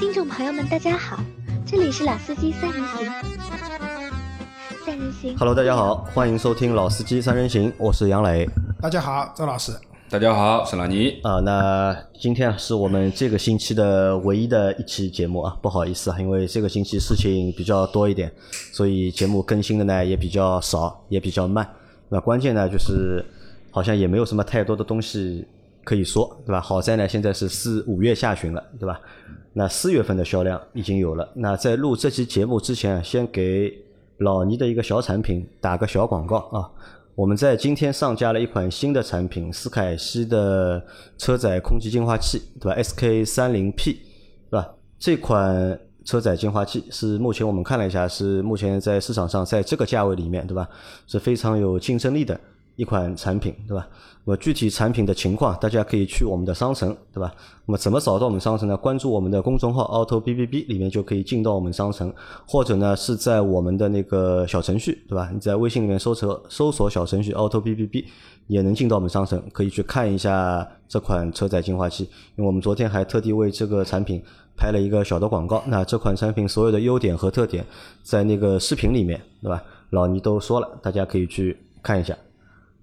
听众朋友们，大家好，这里是老司机三人行，三人行。Hello，大家好，欢迎收听老司机三人行，我是杨磊大家好，周老师。大家好，是老倪。啊。那今天啊是我们这个星期的唯一的一期节目啊，不好意思啊，因为这个星期事情比较多一点，所以节目更新的呢也比较少，也比较慢。那关键呢就是好像也没有什么太多的东西可以说，对吧？好在呢现在是四五月下旬了，对吧？那四月份的销量已经有了。那在录这期节目之前，先给老倪的一个小产品打个小广告啊。我们在今天上架了一款新的产品，斯凯西的车载空气净化器，对吧？SK 三零 P，对吧？这款车载净化器是目前我们看了一下，是目前在市场上在这个价位里面，对吧？是非常有竞争力的一款产品，对吧？那么具体产品的情况，大家可以去我们的商城，对吧？那么怎么找到我们商城呢？关注我们的公众号 Auto B B B 里面就可以进到我们商城，或者呢是在我们的那个小程序，对吧？你在微信里面搜索搜索小程序 Auto B B B 也能进到我们商城，可以去看一下这款车载净化器。因为我们昨天还特地为这个产品拍了一个小的广告。那这款产品所有的优点和特点，在那个视频里面，对吧？老倪都说了，大家可以去看一下。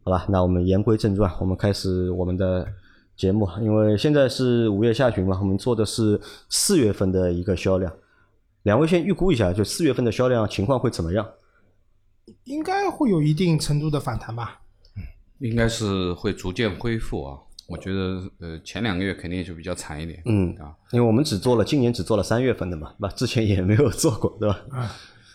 好吧，那我们言归正传，我们开始我们的节目。因为现在是五月下旬嘛，我们做的是四月份的一个销量。两位先预估一下，就四月份的销量情况会怎么样？应该会有一定程度的反弹吧？应该是会逐渐恢复啊。我觉得呃前两个月肯定就比较惨一点，嗯啊，因为我们只做了今年只做了三月份的嘛，对吧？之前也没有做过，对吧？啊，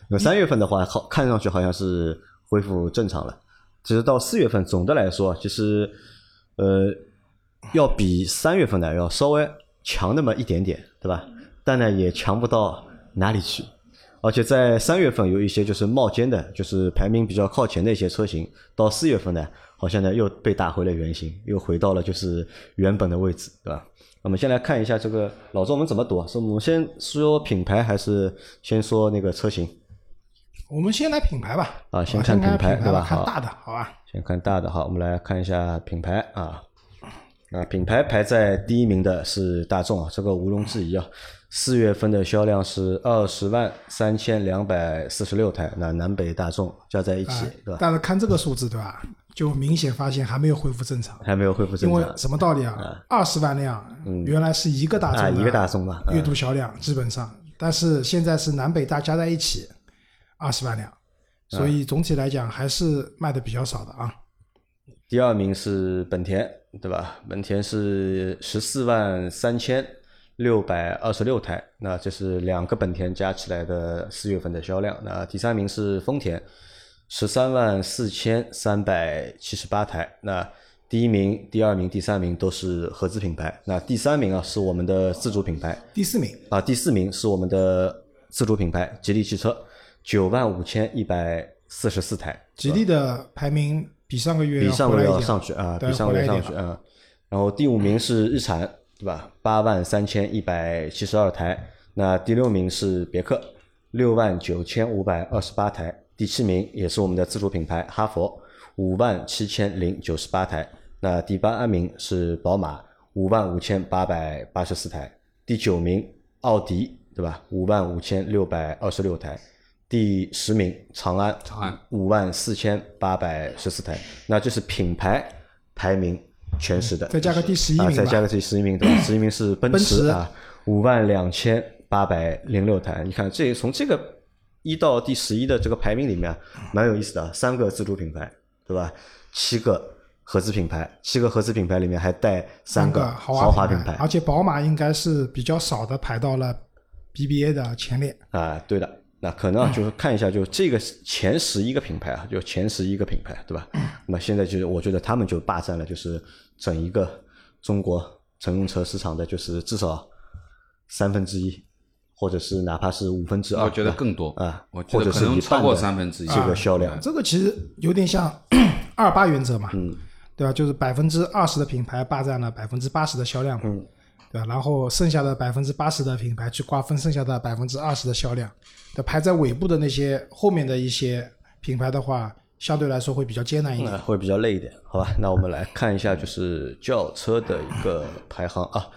那三月份的话，好看上去好像是恢复正常了。其实到四月份，总的来说，其实呃要比三月份呢要稍微强那么一点点，对吧？但呢也强不到哪里去。而且在三月份有一些就是冒尖的，就是排名比较靠前的一些车型，到四月份呢，好像呢又被打回了原形，又回到了就是原本的位置，对吧？我们先来看一下这个老周，我们怎么读啊？是我们先说品牌，还是先说那个车型？我们先来品牌吧。啊先看品牌对吧好看大的，好吧？先看大的好，我们来看一下品牌啊。啊，品牌排在第一名的是大众啊，这个毋庸置疑啊。四月份的销量是二十万三千两百四十六台，那南北大众加在一起，啊对吧？但是看这个数字，对吧？就明显发现还没有恢复正常。还没有恢复正常因为什么道理啊？二十万辆，原来是一个大啊，众的一个大众嘛。嗯月度销量基本上，但是现在是南北大加在一起二十万辆，所以总体来讲还是卖的比较少的啊。第二名是本田，对吧？本田是十四万三千六百二十六台，那这是两个本田加起来的四月份的销量。那第三名是丰田，十三万四千三百七十八台。那第一名、第二名、第三名都是合资品牌，那第三名啊是我们的自主品牌第四名，啊，第四名是我们的自主品牌吉利汽车，九万五千一百四十四台。吉利的排名比上个月比上个月要上去啊，对比上个月上去啊。然后第五名是日产，对吧？八万三千一百七十二台。那第六名是别克，六万九千五百二十八台。第七名也是我们的自主品牌哈佛，五万七千零九十八台。那第八名是宝马，五万五千八百八十四台。第九名奥迪，对吧？五万五千六百二十六台。第十名长安，长安五万四千八百十四台，那这是品牌排名前十的，再加个第十一啊，名吧。再加个第十一名，对吧？十一名是奔奔驰驰啊，五万两千八百零六台。你看，这从这个一到第十一的这个排名里面，蛮有意思的，三个自主品牌，对吧？七个合资品牌，七个合资品牌里面还带三个豪豪华品牌而且宝马应该是比较少的排到了 BBA 的前列。啊，对的。那可能啊，就是看一下，就这个前十一个品牌啊，就前十一个品牌，对吧？那么现在就是我觉得他们就霸占了，就是整一个中国乘用车市场的，就是至少三分之一，或者是哪怕是五分之二，我觉得更多啊，我觉得可或者是能超过三分之一这个销量。这个其实有点像二八原则嘛，嗯对吧？就是百分之二十的品牌霸占了百分之八十的销量嘛，嗯对吧？然后剩下的百分之八十的品牌去瓜分剩下的百分之二十的销量，那，排在尾部的那些后面的一些品牌的话，相对来说会比较艰难一点。会比较累一点，好吧？那我们来看一下就是轿车的一个排行啊。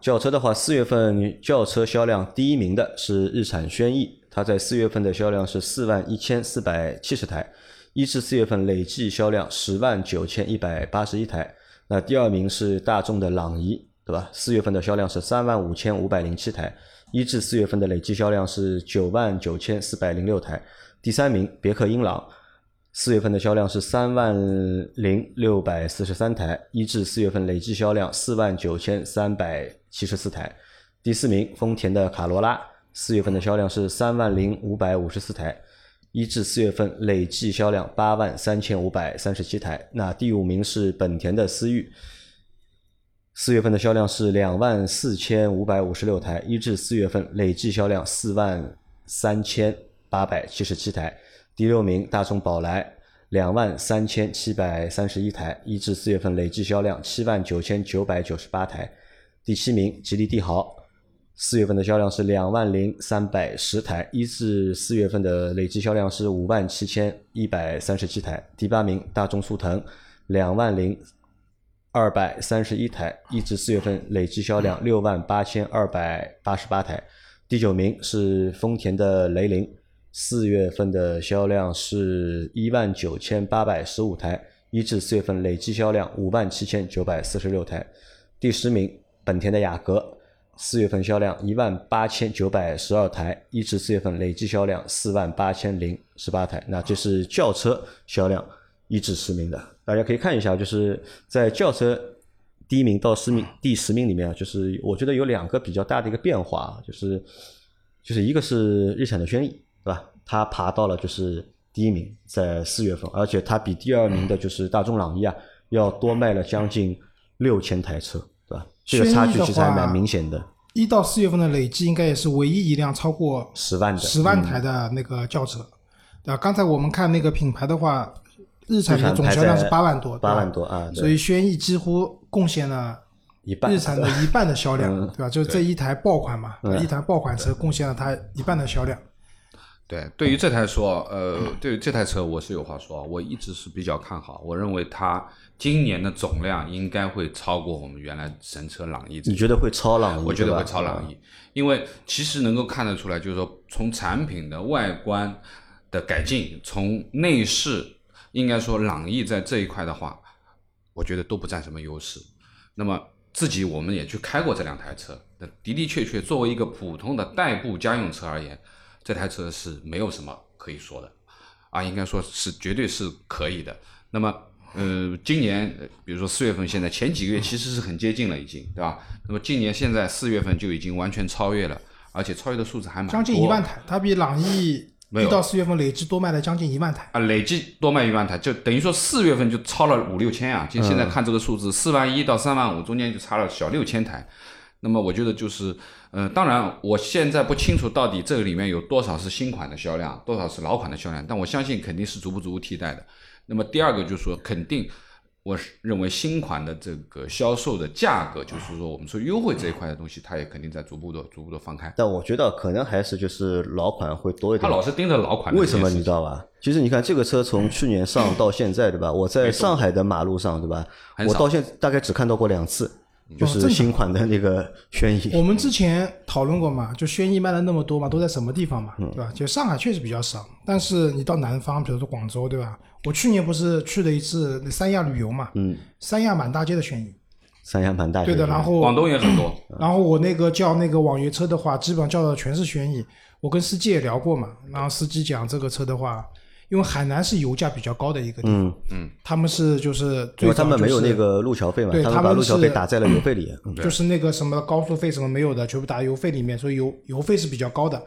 轿车的话，四月份轿车销量第一名的是日产轩逸，它在四月份的销量是四万一千四百七十台，一至四月份累计销量十万九千一百八十一台。那第二名是大众的朗逸，对吧？四月份的销量是三万五千五百零七台，一至四月份的累计销量是九万九千四百零六台。第三名别克英朗，四月份的销量是三万零六百四十三台，一至四月份累计销量四万九千三百七十四台。第四名丰田的卡罗拉，四月份的销量是三万零五百五十四台，一至四月份累计销量八万三千五百三十七台。那第五名是本田的思域，四月份的销量是两万四千五百五十六台，一至四月份累计销量四万三千八百七十七台。第六名大众宝来，两万三千七百三十一台，一至四月份累计销量七万九千九百九十八台。第七名吉利帝豪，四月份的销量是两万零三百十台，一至四月份的累计销量是五万七千一百三十七台。第八名大众速腾，两万零二百三十一台，一至四月份累计销量六万八千二百八十八台。第九名是丰田的雷凌，四月份的销量是一万九千八百十五台，一至四月份累计销量五万七千九百四十六台。第十名本田的雅阁，四月份销量一万八千九百十二台，一至四月份累计销量四万八千零十八台。那这是轿车销量一至十名的，大家可以看一下，就是在轿车第一名到十名第十名里面啊，就是我觉得有两个比较大的一个变化啊，就是就是一个是日产的轩逸，对吧？它爬到了就是第一名，在四月份，而且它比第二名的就是大众朗逸啊要多卖了将近六千台车，对吧？这个差距其实还蛮明显的，一到四月份的累计应该也是唯一一辆超过十万的十万台的那个轿车，对吧？刚才我们看那个品牌的话，日产的总销量是八万多，八万多啊，所以轩逸几乎贡献了一半日产的 一半的销量，嗯对吧？就是这一台爆款嘛，一台爆款车贡献了它一半的销量。对，对于这台说，呃，对于这台车我是有话说，我一直是比较看好，我认为它今年的总量应该会超过我们原来神车朗逸。你觉得会超朗逸？我觉得会超朗逸，因为其实能够看得出来，就是说从产品的外观的改进，从内饰，应该说朗逸在这一块的话，我觉得都不占什么优势。那么自己我们也去开过这两台车，那的的确确作为一个普通的代步家用车而言，这台车是没有什么可以说的，啊，应该说是绝对是可以的。那么，呃，今年比如说四月份，现在前几个月其实是很接近了，已经，对吧？那么今年现在四月份就已经完全超越了，而且超越的数字还蛮多，将近一万台，它比朗逸一到四月份累计多卖了将近一万台。啊，累计多卖一万台，就等于说四月份就超了五六千啊！就现在看这个数字，四万一到三万五中间就差了小六千台。那么我觉得就是，呃，当然我现在不清楚到底这个里面有多少是新款的销量，多少是老款的销量，但我相信肯定是逐步逐步替代的。那么第二个就是说，肯定我是认为新款的这个销售的价格，就是说我们说优惠这一块的东西，它也肯定在逐步的逐步的放开。但我觉得可能还是就是老款会多一点。他老是盯着老款为什么你知道吧？其实你看这个车从去年上到现在，对吧？我在上海的马路上，对吧？我到现在大概只看到过两次，就是新款的那个轩逸。我们之前讨论过嘛，就轩逸卖了那么多嘛，都在什么地方嘛，嗯对吧？就上海确实比较少，但是你到南方，比如说广州，对吧？我去年不是去了一次那三亚旅游嘛，嗯，三亚满大街的轩逸，三亚蛮大。对的。然后广东也很多，然后我那个叫那个网约车的话，基本上叫的全是轩逸。我跟司机也聊过嘛，然后司机讲这个车的话，因为海南是油价比较高的一个地方，嗯，他们是就是因为他们没有那个路桥费嘛，对他们把路桥费打在了油费里。嗯就是那个什么高速费什么没有的，全部打油费里面，所以油油费是比较高的。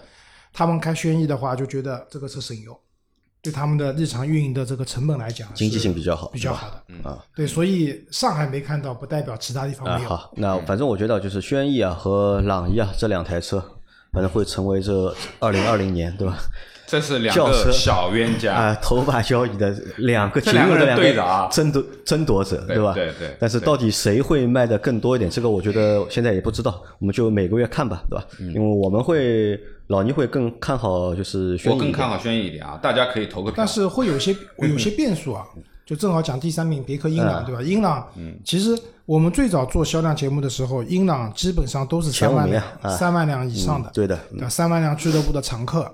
他们开轩逸的话，就觉得这个车省油，对他们的日常运营的这个成本来讲，经济性比较好比较好的。嗯啊对，所以上海没看到，不代表其他地方啊，没有。好，那反正我觉得就是轩逸啊和朗逸啊这两台车，反正会成为这二零二零年对吧？这是两轿车个小冤家啊，头把交椅的两个这两个人仅有的两对的啊争夺争夺者，对吧？对对对但是到底谁会卖的更多一点？这个我觉得现在也不知道，我们就每个月看吧，对吧？嗯因为我们会老倪会更看好就是轩逸我更看好轩逸一点啊，大家可以投个票。但是会有些 有些变数啊，就正好讲第三名别克英嗯朗，对吧？英朗，嗯其实我们最早做销量节目的时候，英朗基本上都是三万辆啊，三万辆以上的，对的？三万辆俱乐部的常客。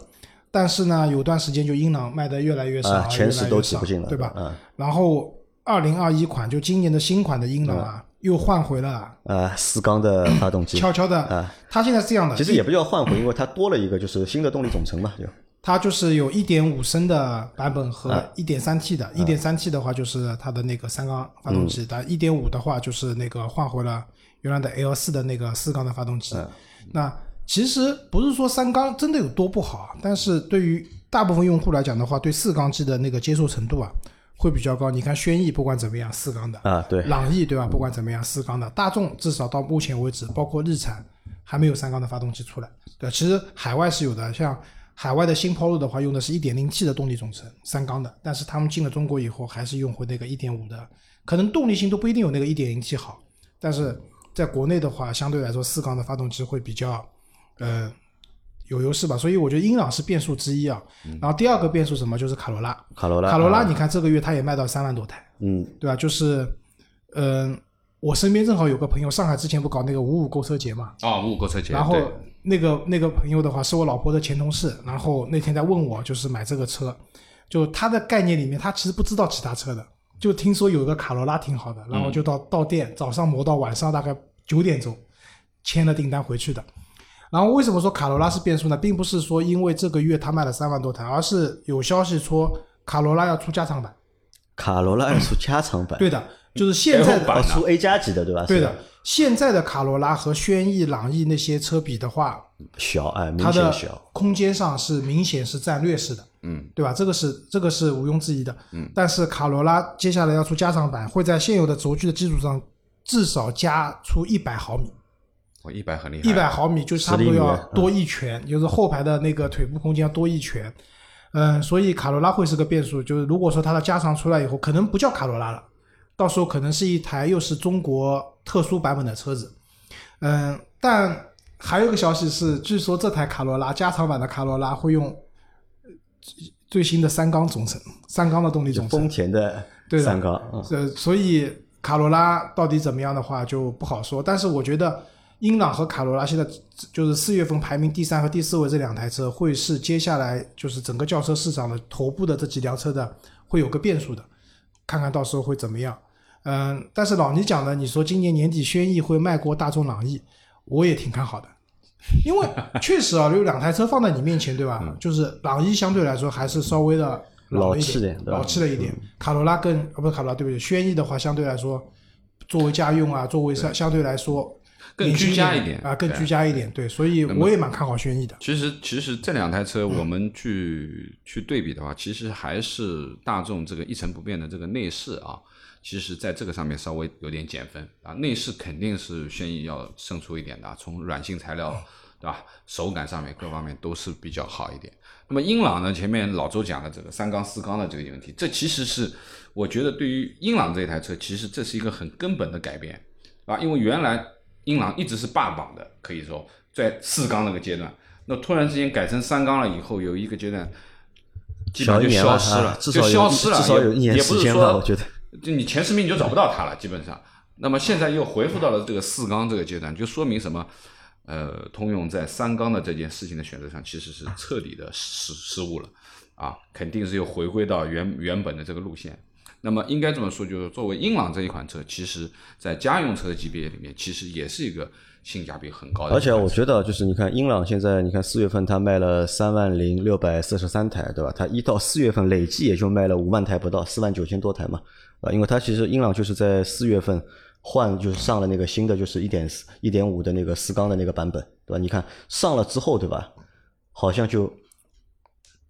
但是呢，有段时间就英朗卖的越来越少，啊，前十都挤不进了，对吧？嗯，然后二零二一款就今年的新款的英朗啊，又换回了啊，四缸的发动机，悄悄的啊，它现在是这样的，其实也不叫换回，因为它多了一个就是新的动力总成嘛，就。它就是有1.5升的版本啊。和 1.3T 的。1.3T 的话就是它的那个三缸发动嗯。机，但1.5的话就是那个换回了原来的 L 4的那个四缸的发动机。嗯。那其实不是说三缸真的有多不好啊，但是对于大部分用户来讲的话，对四缸机的那个接受程度啊会比较高。你看轩逸不管怎么样，四缸的。啊，对，朗逸对吧？不管怎么样，四缸的大众至少到目前为止，包括日产还没有三缸的发动机出来。对，其实海外是有的，像海外的新 Polo 的话，用的是一点零 T 的动力总成，三缸的，但是他们进了中国以后，还是用回那个一点五的，可能动力性都不一定有那个一点零 T 好，但是在国内的话，相对来说四缸的发动机会比较，呃。有优势吧，所以我觉得英朗是变数之一啊。然后第二个变数什么，就是卡罗拉。卡罗拉，卡罗拉，啊你看这个月它也卖到三万多台，嗯，对吧？就是，嗯、我身边正好有个朋友，上海之前不搞那个五五购车节嘛，啊，五五购车节，然后那个那个朋友的话是我老婆的前同事，然后那天在问我就是买这个车，就他的概念里面他其实不知道其他车的，就听说有个卡罗拉挺好的，然后就到到店早上磨到晚上大概九点钟签了订单回去的。然后为什么说卡罗拉是变数呢？并不是说因为这个月它卖了三万多台，而是有消息说卡罗拉要出加长版。卡罗拉要出加长版，对的，就是现在版哦，出 A 加级的对吧？对的，，现在的卡罗拉和轩逸、朗逸那些车比的话，小哎，明它的显小，空间上是明显是占劣势的，嗯，对吧？这个是这个是毋庸置疑的。嗯，但是卡罗拉接下来要出加长版，会在现有的轴距的基础上至少加出一百毫米，我一百很厉害，一百毫米就差不多要多一拳，就是后排的那个腿部空间要多一拳。嗯，所以卡罗拉会是个变数，就是如果说它的加长出来以后，可能不叫卡罗拉了，到时候可能是一台又是中国特殊版本的车子。嗯，但还有一个消息是，据说这台卡罗拉加长版的卡罗拉会用呃最新的三缸总成，三缸的动力总成丰。田的对三缸，嗯呃，所以卡罗拉到底怎么样的话就不好说。但是我觉得英朗和卡罗拉现在就是四月份排名第三和第四位这两台车，会是接下来就是整个轿车市场的头部的这几辆车的会有个变数的，看看到时候会怎么样。嗯，但是老倪讲的，你说今年年底轩逸会卖过大众朗逸，我也挺看好的。因为确实啊，有两台车放在你面前，对吧？就是朗逸相对来说还是稍微的老一气点老气了一点。卡罗拉更啊不是卡罗拉，对不对？轩逸的话相对来说，作为家用啊，作为相相对来说更居家一点啊，更居家一点。对，所以我也蛮看好轩逸的。其实，其实这两台车我们去、去对比的话，其实还是大众这个一成不变的这个内饰啊，其实在这个上面稍微有点减分啊。内饰肯定是轩逸要胜出一点的啊，从软性材料对吧，手感上面各方面都是比较好一点。那么英朗呢，前面老周讲的这个三缸四缸的这个问题，这其实是我觉得对于英朗这一台车，其实这是一个很根本的改变啊，因为原来英朗一直是霸榜的，可以说在四缸那个阶段，那突然之间改成三缸了以后，有一个阶段基本上就消失就啊至少有消失了，至少有一年也也不是时间吧，说我觉得。就你前十名你就找不到它了，基本上。那么现在又恢复到了这个四缸这个阶段，就说明什么？呃，通用在三缸的这件事情的选择上，其实是彻底的失失误了啊，肯定是又回归到原原本的这个路线。那么应该这么说，就是作为英朗这一款车，其实在家用车级别里面，其实也是一个性价比很高的而。且我觉得，就是你看英朗现在，你看四月份它卖了三万零六百四十三台，对吧？它一到四月份累计也就卖了五万台不到，四万九千多台嘛，啊，因为它其实英朗就是在四月份换，就是上了那个新的，就是一点四、一点五的那个四缸的那个版本，对吧？你看上了之后，对吧？好像就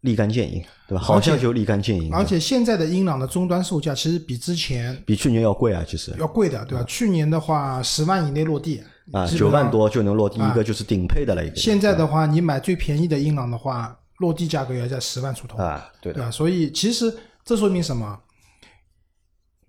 立竿见影，对吧？好像就立竿见影，而且现在的英朗的终端售价其实比之前比去年要贵啊，其实要贵的，对吧？去年的话十万以内落地啊，九万多就能落地一啊个就是顶配的了，一个。现在的话，你买最便宜的英朗的话，落地价格要在十万出头，啊，对吧？所以其实这说明什么？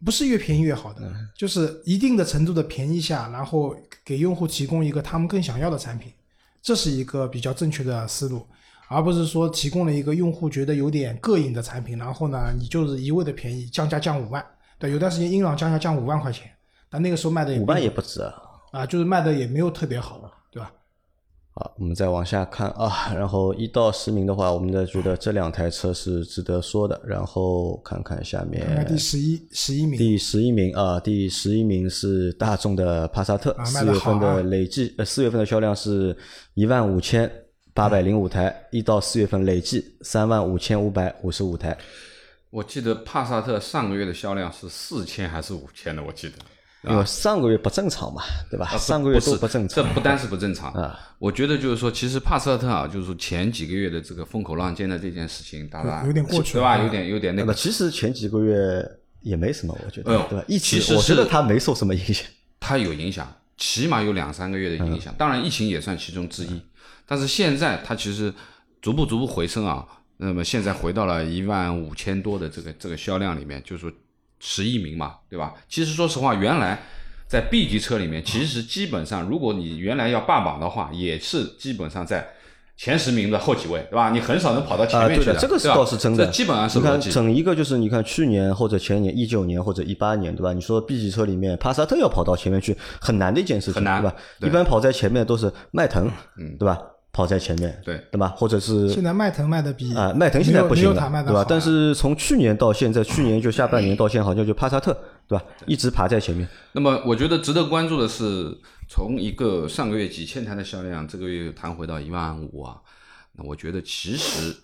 不是越便宜越好的，嗯就是一定的程度的便宜下，然后给用户提供一个他们更想要的产品，这是一个比较正确的思路，而不是说提供了一个用户觉得有点膈应的产品，然后呢，你就是一味的便宜，降价降五万。对，有段时间英朗降价降五万块钱，但那个时候卖的也五万也不止啊。啊，就是卖的也没有特别好，对吧？好，我们再往下看啊，然后一到十名的话，我们呢觉得这两台车是值得说的。然后看看下面看看第十一十一名，第十一名啊，第十一名是大众的帕萨特，啊四、月份的累计呃四月份的销量是一万五千八百零五台，一到四月份累计三万五千五百五十五台。我记得帕萨特上个月的销量是四千还是五千的，我记得。因为上个月不正常嘛，对吧？啊上个月都不正常这不单是不正常啊。我觉得就是说，其实帕萨特啊，就是说前几个月的这个风口浪尖的这件事情，大家有点过去对吧？有点有点那个，其实前几个月也没什么，我觉得，对吧？疫其实情我觉得它没受什么影响。它有影响，起码有两三个月的影响。当然，疫情也算其中之一。但是现在它其实逐步逐步回升啊。那么现在回到了一万五千多的这个这个销量里面，就是说十亿名嘛，对吧？其实说实话，原来在 B 级车里面，其实基本上如果你原来要霸榜的话，也是基本上在前十名的后几位，对吧？你很少能跑到前啊，面去对的，这个是倒是真的，这基本上是你看，整一个就是你看去年或者前年一九年或者一八年，对吧？你说 B 级车里面帕萨特要跑到前面去，很难的一件事情，很难对吧？对一般跑在前面都是迈腾，嗯对吧？跑在前面，对对吧？或者是现在迈腾卖的比啊，迈腾现在不行对吧？但是从去年到现在，去年就下半年到现在，好像就帕萨特，对吧？一直爬在前面。那么我觉得值得关注的是，从一个上个月几千台的销量，这个月又弹回到一万五啊。那我觉得其实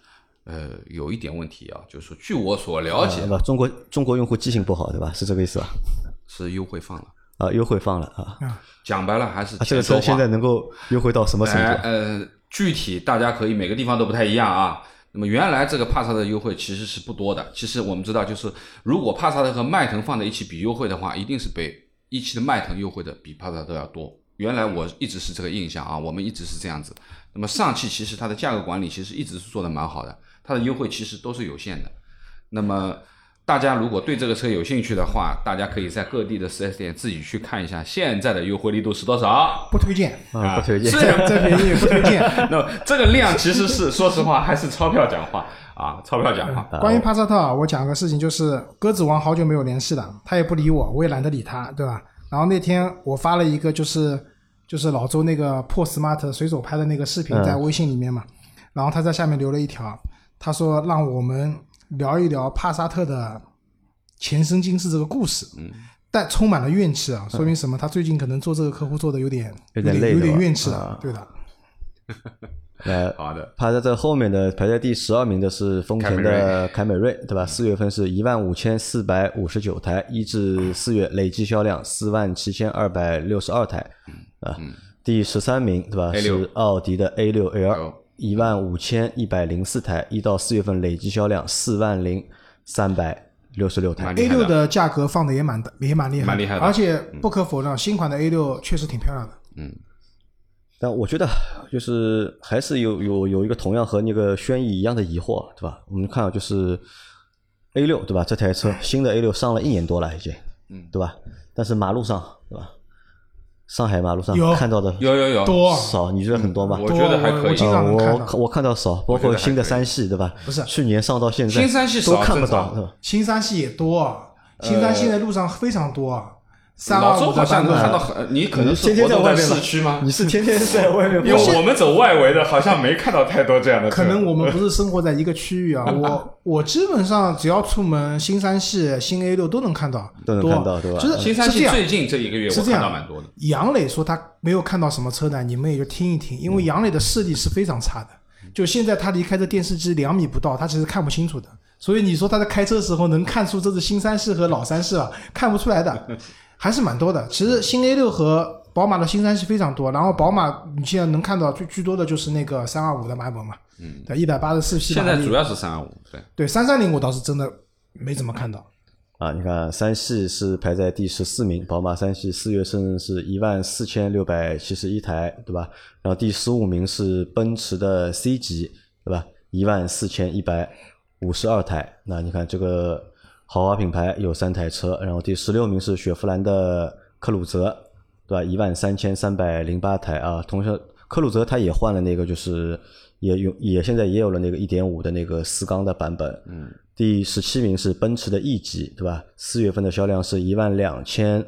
呃有一点问题啊，就是说据我所了解啊，不，中国中国用户记性不好，对吧？是这个意思吧？是优惠放了，啊，优惠放了啊，讲白了还是啊这个车现在能够优惠到什么程哎度？呃，具体大家可以每个地方都不太一样啊。那么原来这个帕萨特优惠其实是不多的。其实我们知道，就是如果帕萨特和迈腾放在一起比优惠的话，一定是被一汽的迈腾优惠的比帕萨特要多。原来我一直是这个印象啊，我们一直是这样子。那么上汽其实它的价格管理其实一直是做的蛮好的，它的优惠其实都是有限的。那么大家如果对这个车有兴趣的话，大家可以在各地的 4S 店自己去看一下现在的优惠力度是多少。不推荐，啊，不推荐。虽然再便宜也不推荐。那这个量其实是说实话还是钞票讲话啊，钞票讲话。关于帕萨特啊，我讲个事情，就是鸽子王好久没有联系了，他也不理我，我也懒得理他，对吧？然后那天我发了一个就是就是老周那个破 smart 随手拍的那个视频嗯在微信里面嘛，然后他在下面留了一条，他说让我们聊一聊帕萨特的前生今世这个故事，嗯，但充满了怨气啊，说明什么？他最近可能做这个客户做的有点有点累有点怨气了啊，对的。来，好的，排在这后面的，排在第十二名的是丰田的凯美瑞，对吧？四月份是一万五千四百五十九台，一至四月累计销量四万七千二百六十二台，啊，第十三名对吧？是奥迪的 A 六 L，哦一万五千一百零四台，一到四月份累计销量四万零三百六十六台 A 六的价格放的也蛮的，也蛮厉害，蛮厉害的而且不可否认，新款的 A 六确实挺漂亮的。嗯但我觉得就是还是有有有一个同样和那个轩逸一样的疑惑，对吧？我们看啊，就是 A 六对吧？这台车新的 A 六上了一年多了已经，嗯，对吧？但是马路上对吧？上海马路上有。看到的有有有，多。少，你觉得很多吗？我觉得还可以。我我我看到少，包括新的三系对吧？不是。去年上到现在，新三系少都看不到？新三系也多，新三系在路上非常多，三老周好像能看到很，你可能是天天活动在在外面市区吗？你是天天在外面因为我们走外围的，好像没看到太多这样的。可能我们不是生活在一个区域啊。我我基本上只要出门，新三系、新 A 六都能看到，都能看到对吧就是新三系最近这一个月我看到蛮多的。杨磊说他没有看到什么车呢，你们也就听一听，因为杨磊的视力是非常差的。就现在他离开这电视机两米不到，他其实看不清楚的。所以你说他在开车的时候能看出这是新三系和老三系啊，看不出来的，还是蛮多的。其实新 A 六和宝马的新三系非常多，然后宝马你现在能看到最居多的就是那个三二五的版本嘛，嗯，对，一百八十四匹。现在主要是三二五，对，对三三零我倒是真的没怎么看到。啊，你看三系是排在第十四名，宝马三系四月份是一万四千六百七十一台，对吧？然后第十五名是奔驰的 C 级，对吧？一万四千一百五十二台。那你看这个豪华品牌有三台车，然后第十六名是雪佛兰的克鲁泽，对吧？一万三千三百零八台啊。同时，克鲁泽它也换了那个，就是也有也现在也有了那个一点五的那个四缸的版本。嗯。第十七名是奔驰的 E 级，对吧？四月份的销量是一万两千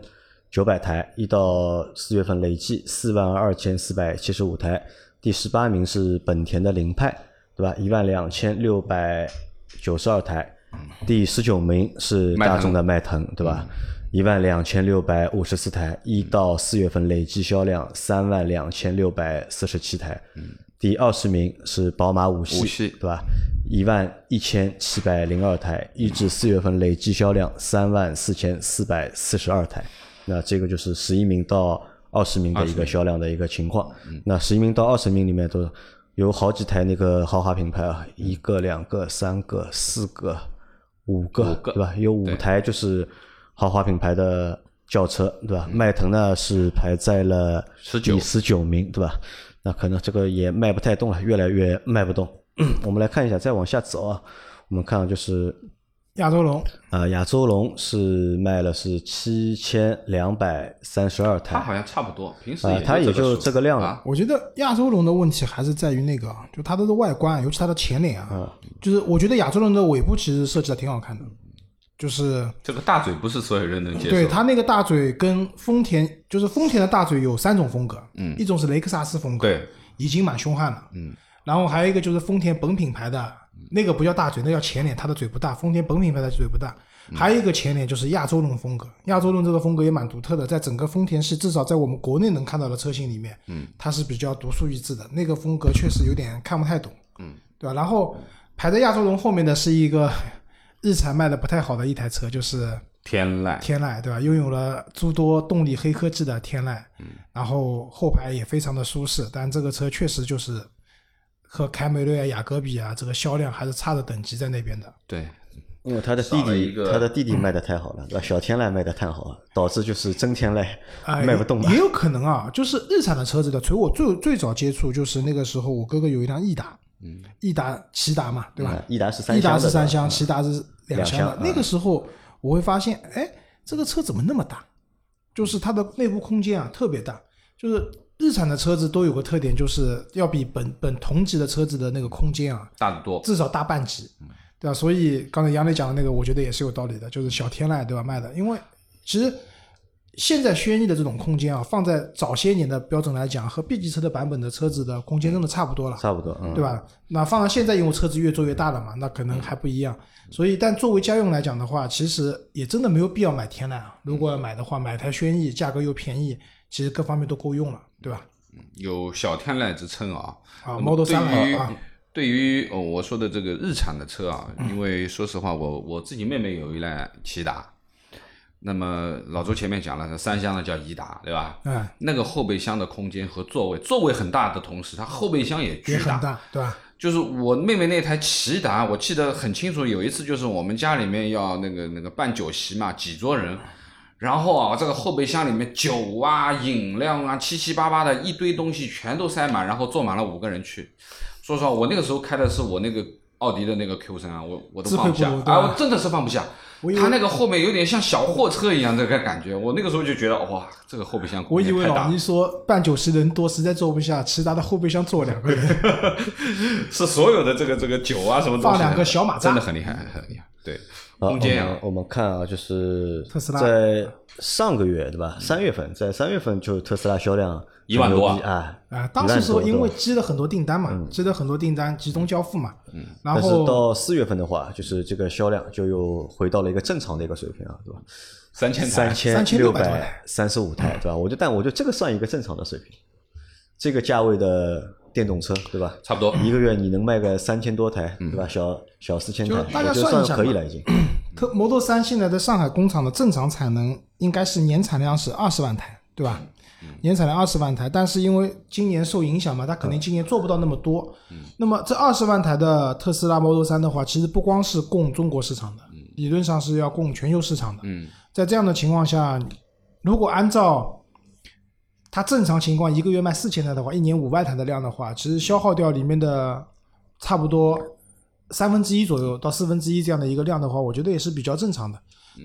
九百台，一到四月份累计四万二千四百七十五台。第十八名是本田的凌派，对吧？一万两千六百九十二台。第十九名是大众的迈腾，对吧？一万两千六百五十四台，一到四月份累计销量三万两千六百四十七台。第二十名是宝马五系，对吧？一万一千七百零二台，一至四月份累计销量三万四千四百四十二台。那这个就是十一名到二十名的一个销量的一个情况。那十一名到二十名里面都有好几台那个豪华品牌啊，一个、两个、三个、四个。五个对吧？有五台就是豪华品牌的轿车，对吧？迈腾呢是排在了第十九名，对吧？那可能这个也卖不太动了，越来越卖不动。我们来看一下，再往下走啊，我们看就是。亚洲龙。啊，亚洲龙是卖了是七千两百三十二台，它好像差不多，平时它也就这个量了。我觉得亚洲龙的问题还是在于那个，就它的外观，尤其它的前脸啊，就是我觉得亚洲龙的尾部其实设计的挺好看的，就是这个大嘴不是所有人能接受。对它那个大嘴跟丰田，就是丰田的大嘴有三种风格，嗯，一种是雷克萨斯风格，对，已经蛮凶悍了，嗯，然后还有一个就是丰田本品牌的。那个不叫大嘴，那叫前脸，它的嘴不大。丰田本品牌的嘴不大，还有一个前脸就是亚洲龙风格。亚洲龙这个风格也蛮独特的，在整个丰田系，至少在我们国内能看到的车型里面，嗯，它是比较独树一帜的。那个风格确实有点看不太懂，嗯，对吧？然后排在亚洲龙后面的是一个日产卖的不太好的一台车，就是天籁，天籁，对吧？拥有了诸多动力黑科技的天籁，嗯，然后后排也非常的舒适，但这个车确实就是。和凯美瑞啊、雅阁比啊，这个销量还是差的等级在那边的。对，因为他的弟弟，他的弟弟卖的太好了，对吧？小天籁卖的太好了，导致就是真天籁卖不动了也有可能啊，就是日产的车子的，从我最最早接触，就是那个时候我哥哥有一辆益达，嗯，益达、骐达嘛，对吧？益达是三益达是三厢，骐达是两厢的。那个时候我会发现，哎，这个车怎么那么大？就是它的内部空间啊特别大，就是。日产的车子都有个特点，就是要比本本同级的车子的那个空间啊大得多，至少大半级，对吧？所以刚才杨磊讲的那个，我觉得也是有道理的，就是小天籁对吧卖的，因为其实现在轩逸的这种空间啊，放在早些年的标准来讲，和 B 级车的版本的车子的空间真的差不多了，差不多，对吧？那放到现在，因为车子越做越大了嘛，那可能还不一样。所以，但作为家用来讲的话，其实也真的没有必要买天籁啊。如果要买的话，买台轩逸，价格又便宜。其实各方面都够用了，对吧？有小天籁之称啊。啊，Model 三啊。对于哦，我说的这个日产的车啊，因为说实话，我我自己妹妹有一辆骐达。那么老周前面讲了，三厢的叫颐达，对吧？嗯。那个后备箱的空间和座位，座位很大的同时，它后备箱也巨大，对吧？就是我妹妹那台骐达，我记得很清楚，有一次就是我们家里面要那个那个办酒席嘛，几桌人。然后啊，这个后备箱里面酒啊、饮料啊，七七八八的一堆东西全都塞满，然后坐满了五个人去。说实话，我那个时候开的是我那个奥迪的那个 Q 三啊，我我都放不下。啊，我真的是放不下。它那个后面有点像小货车一样这个感觉，我那个时候就觉得哇，这个后备箱我以为老倪说办酒席人多，实在坐不下，其他的后备箱坐两个人，是所有的这个这个酒啊什么放两个小马扎，真的很厉害，很厉害，对。空间啊，我们看啊，就是特斯拉在上个月对吧？三月份，在三月份就特斯拉销量一万多啊啊！当时是因为积了很多订单嘛，积了很多订单集中交付嘛，嗯，然后到四月份的话，就是这个销量就又回到了一个正常的一个水平啊，对吧？三千三千六百三十五台，对吧？我就但我觉得这个算一个正常的水平，这个价位的。电动车对吧？差不多一个月你能卖个三千多台，对吧？小小四千台，大家算可以了已经。特 Model 三现在在上海工厂的正常产能应该是年产量是二十万台，对吧？年产量二十万台，但是因为今年受影响嘛，它肯定今年做不到那么多。那么这二十万台的特斯拉 Model 三的话，其实不光是供中国市场的，理论上是要供全球市场的。在这样的情况下，如果按照它正常情况一个月卖四千台的话，一年五万台的量的话，其实消耗掉里面的差不多三分之一左右到四分之一这样的一个量的话，我觉得也是比较正常的。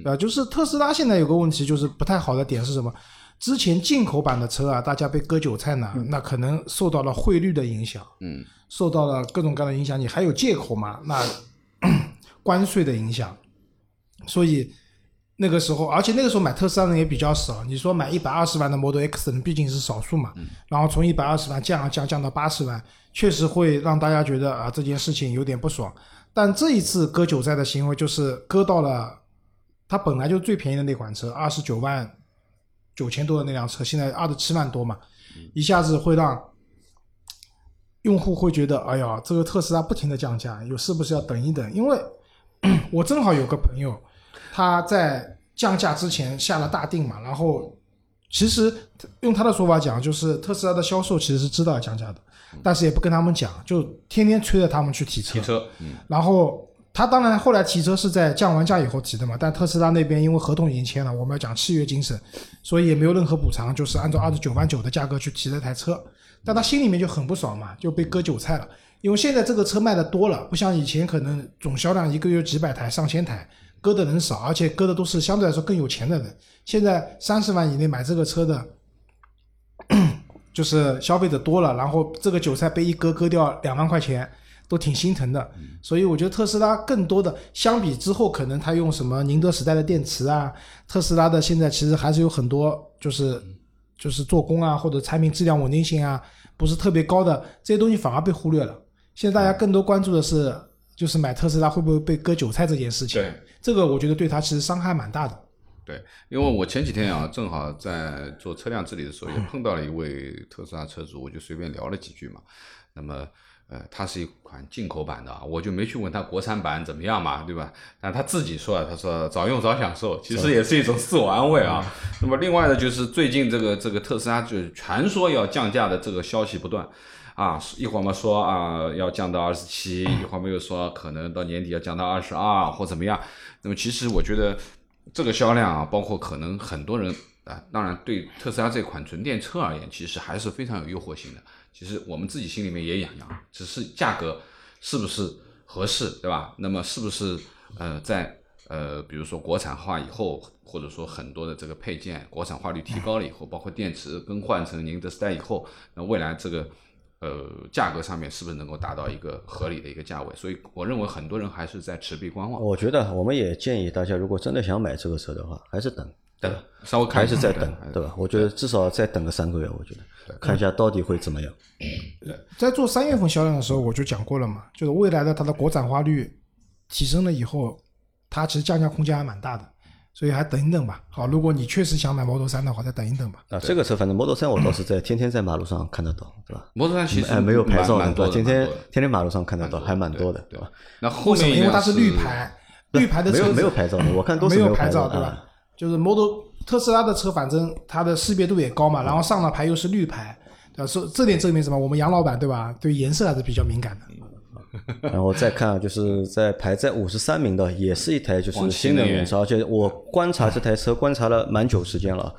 啊，就是特斯拉现在有个问题，就是不太好的点是什么？之前进口版的车啊，大家被割韭菜呢，那可能受到了汇率的影响，嗯，受到了各种各样的影响，你还有借口嘛？那 关税的影响，所以那个时候，而且那个时候买特斯拉的人也比较少。你说买一百二十万的 Model X 的人毕竟是少数嘛，然后从一百二十万降啊降降到八十万，确实会让大家觉得啊这件事情有点不爽。但这一次割韭菜的行为就是割到了，它本来就最便宜的那款车，二十九万九千多的那辆车，现在二十七万多嘛，一下子会让用户会觉得，哎呀，这个特斯拉不停的降价，有是不是要等一等？因为 我正好有个朋友，他在降价之前下了大定嘛，然后其实用他的说法讲，就是特斯拉的销售其实是知道要降价的，但是也不跟他们讲，就天天催着他们去提车。提车，嗯，然后他当然后来提车是在降完价以后提的嘛，但特斯拉那边因为合同已经签了，我们要讲契约精神，所以也没有任何补偿，就是按照二十九万九的价格去提这台车，但他心里面就很不爽嘛，就被割韭菜了。因为现在这个车卖的多了，不像以前可能总销量一个月几百台、上千台，割的人少，而且割的都是相对来说更有钱的人。现在三十万以内买这个车的，就是消费者多了，然后这个韭菜被一割割掉两万块钱，都挺心疼的。所以我觉得特斯拉更多的相比之后，可能它用什么宁德时代的电池啊，特斯拉的现在其实还是有很多就是就是做工啊或者产品质量稳定性啊不是特别高的这些东西反而被忽略了。现在大家更多关注的是就是买特斯拉会不会被割韭菜这件事情。对，这个我觉得对他其实伤害蛮大的。对，因为我前几天啊，正好在做车辆治理的时候，也碰到了一位特斯拉车主，我就随便聊了几句嘛。那么，呃，它是一款进口版的啊，我就没去问他国产版怎么样嘛，对吧？但他自己说啊，他说早用早享受，其实也是一种自我安慰啊。那么，另外呢，就是最近这个这个特斯拉就是传说要降价的这个消息不断。啊，一会儿嘛说啊要降到二十七，一会儿嘛又说可能到年底要降到二十二或怎么样。那么其实我觉得这个销量啊，包括可能很多人啊，当然对特斯拉这款纯电车而言，其实还是非常有诱惑性的。其实我们自己心里面也痒痒，只是价格是不是合适，对吧？那么是不是呃在呃比如说国产化以后，或者说很多的这个配件国产化率提高了以后，包括电池更换成宁德时代以后，那未来这个。呃，价格上面是不是能够达到一个合理的一个价位？所以我认为很多人还是在持币观望。我觉得我们也建议大家，如果真的想买这个车的话，还是等等，稍微看还是再等，对吧？我觉得至少再等个三个月，我觉得看一下到底会怎么样。在做三月份销量的时候，我就讲过了嘛，就是未来的它的国产化率提升了以后，它其实降价空间还蛮大的。所以还等一等吧。好，如果你确实想买 Model 三的话，再等一等吧。啊，这个车反正 Model 三我倒是在天天在马路上看得到，对吧？Model 三其实哎没有牌照的，对吧？天天天天马路上看得到，还蛮多的，对吧？那后？面因为它是是绿牌，绿牌的车没有没有牌照的，我看都是没有牌牌照，对吧啊？就是 Model 特斯拉的车，反正它的识别度也高嘛，然后上了牌又是绿牌，对吧？说这点证明什么？我们杨老板对吧？对颜色还是比较敏感的。然后再看，就是在排在五十三名的，也是一台就是新能源车，而且我观察这台车观察了蛮久时间了，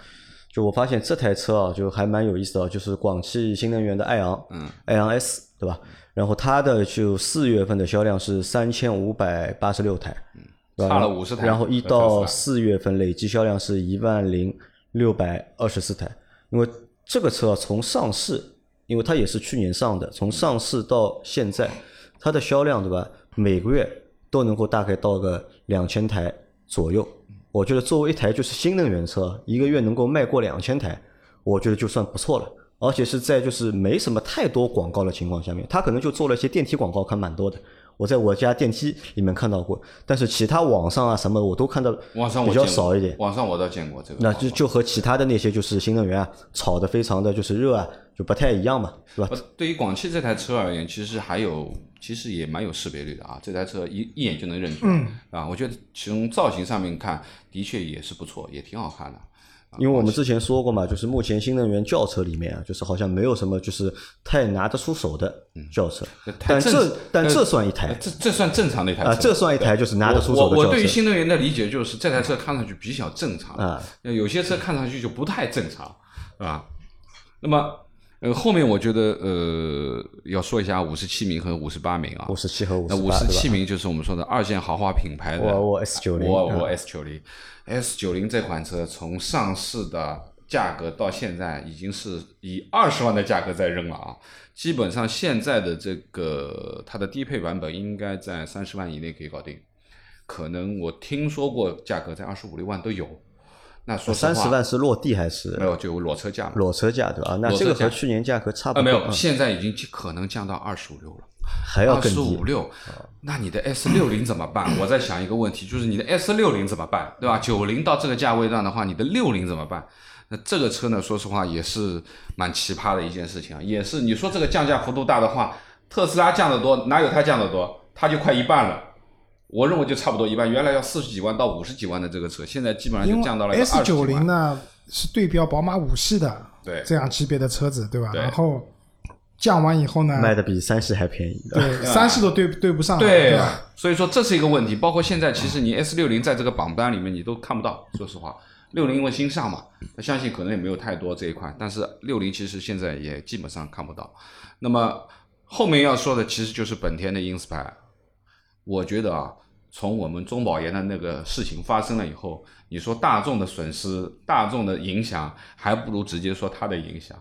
就我发现这台车啊，就还蛮有意思的，就是广汽新能源的爱昂，嗯，爱昂 S 对吧？然后它的就四月份的销量是三千五百八十六台，对吧？差了五十台然后一到四月份累计销量是一万零六百二十四台，因为这个车啊从上市，因为它也是去年上的，从上市到现在，它的销量对吧，每个月都能够大概到个两千台左右。我觉得作为一台就是新能源车，一个月能够卖过两千台，我觉得就算不错了。而且是在就是没什么太多广告的情况下面，它可能就做了一些电梯广告，看蛮多的。我在我家电梯里面看到过，但是其他网上啊什么我都看到网上我见过少一点。网上我倒见过这个那。就就和其他的那些就是新能源啊，炒的非常的就是热啊，就不太一样嘛，是吧？呃，对于广汽这台车而言，其实还有，其实也蛮有识别率的啊。这台车一一眼就能认出来，啊，我觉得从造型上面看，的确也是不错，也挺好看的。因为我们之前说过嘛，就是目前新能源轿车里面啊，就是好像没有什么就是太拿得出手的轿车，但这但呃这算一台呃这这算正常的一台车啊，这算一台就是拿得出手我我对于的轿车新能源的理解就是，这台车看上去比较正常啊，有些车看上去就不太正常，是吧？那么呃，后面我觉得呃要说一下五十七名和五十八名啊，五十七和五十那五十七名就是我们说的二线豪华品牌的沃尔沃 S 九零，沃尔沃 S 九零，S 九零这款车从上市的价格到现在已经是以二十万的价格在扔了啊，基本上现在的这个它的低配版本应该在三十万以内可以搞定，可能我听说过价格在二十五六万都有。那说实话，三十万是落地还是没有就裸车价嘛？裸车价对吧？那这个和去年价格差不啊，多。没有，嗯现在已经可能降到二十五六了。还要更低十五。六，那你的 S 六零怎么办？我在想一个问题，就是你的 S 六零怎么办，对吧？九零到这个价位段的话，你的六零怎么办？那这个车呢，说实话也是蛮奇葩的一件事情啊，也是你说这个降价幅度大的话，特斯拉降得多，哪有它降得多？它就快一半了。我认为就差不多一半，原来要四十几万到五十几万的这个车，现在基本上就降到了 S 九零。呢是对标宝马五系的对这样级别的车子，对吧？对然后降完以后呢，卖的比三系还便宜。对 三系都对对不上，对对吧？所以说这是一个问题。包括现在，其实你 S 六零在这个榜单里面你都看不到。说实话，六零因为新上嘛，那相信可能也没有太多这一块，但是六零其实现在也基本上看不到。那么后面要说的其实就是本田的 Inspire。我觉得啊，从我们中保研的那个事情发生了以后，你说大众的损失、大众的影响，还不如直接说它的影响。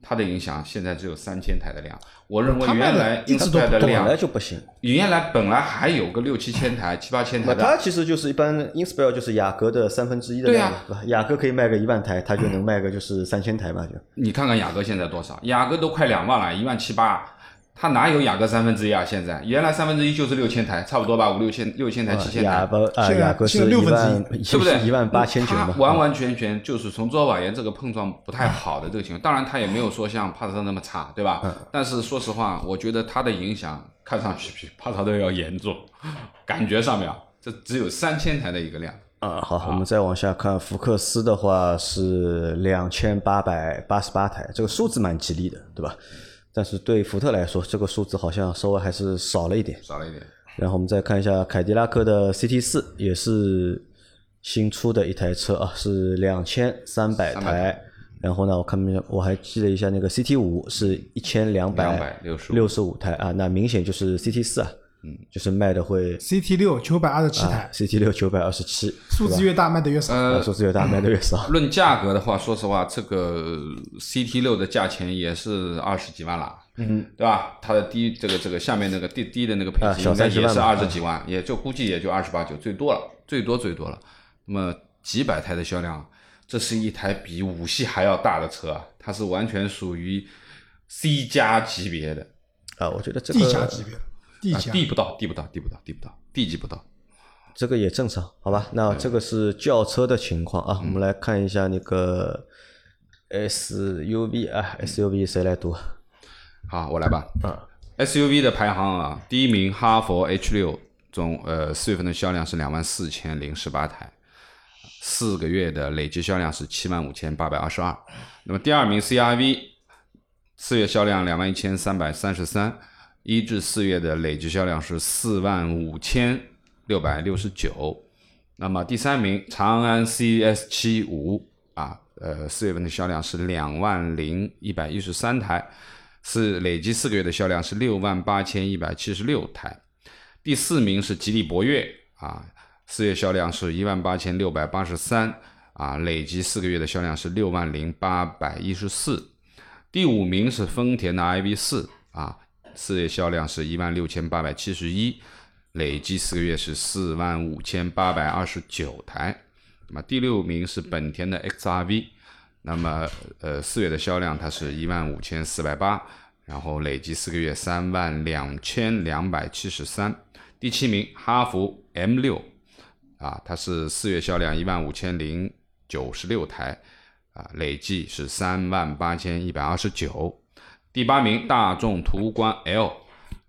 它的影响现在只有三千台的量，我认为原来一直都 Inspire 的本量来就不行，原来本来还有个六七千台、七八千台它其实就是一般 Inspire 就是雅阁的三分之一的量，对吧？雅阁可以卖个一万台，它就能卖个就是三千台吧，就你看看雅阁现在多少？雅阁都快两万了，一万七八，它哪有雅阁三分之一啊？现在原来三分之一就是六千台，差不多吧，五六千、六千台、七千台，雅阁啊，现在雅阁是现在六分之一万，对不对？一万八千九它嘛，完完全全就是从周保研这个碰撞不太好的这个情况，当然它也没有说像帕萨特那么差，对吧？但是说实话，我觉得它的影响看上去比帕萨特要严重，感觉上面啊，这只有三千台的一个量。啊，好，我们再往下看，福克斯的话是两千八百八十八台，这个数字蛮吉利的，对吧？但是对福特来说，这个数字好像稍微还是少了一点。少了一点，然后我们再看一下凯迪拉克的 CT 四，也是新出的一台车啊，是两千三百300台。然后呢，我看我还记了一下，那个 CT 五是一千两百265六十五台啊，那明显就是 CT 四啊，嗯，就是卖的会 CT 六九百二十七啊台，，CT 六九百二十七，数字越大卖的越少。呃，数字越大卖的越少。论价格的话，说实话，这个 CT 六的价钱也是二十几万了，嗯，对吧？它的低这个这个下面那个低低的那个配置应该30万嘛也是二十几万，也就估计也就二十八九，最多了，最多最多了。那么几百台的销量，这是一台比五系还要大的车啊，它是完全属于 C 加级别的，啊，我觉得这 D 加个级别的，D 啊加，D 不到地不到地不到地不到地级不到。这个也正常，好吧？那这个是轿车的情况啊，我们来看一下那个 SUV 啊，SUV 谁来读？好，我来吧。嗯 SUV 的排行啊，第一名哈佛 H 六总呃四月份的销量是两万四千零十八台，四个月的累计销量是七万五千八百二十二。那么第二名 CRV 四月销量两万一千三百三十三，一至四月的累计销量是四万五千六百六十九。那么第三名长安 CS 七五啊，呃，四月份的销量是两万零一百一十三台，是累计四个月的销量是六万八千一百七十六台。第四名是吉利博越啊，四月销量是一万八千六百八十三啊，累计四个月的销量是六万零八百一十四。第五名是丰田的 iV 四啊，四月销量是一万六千八百七十一，累计四个月是四万五千八百二十九台。那么第六名是本田的 XRV，那么呃四月的销量它是一万五千四百八，然后累计四个月三万两千两百七十三。第七名哈弗 M 六啊，它是四月销量一万五千零九十六台啊，累计是三万八千一百二十九。第八名大众途观 L，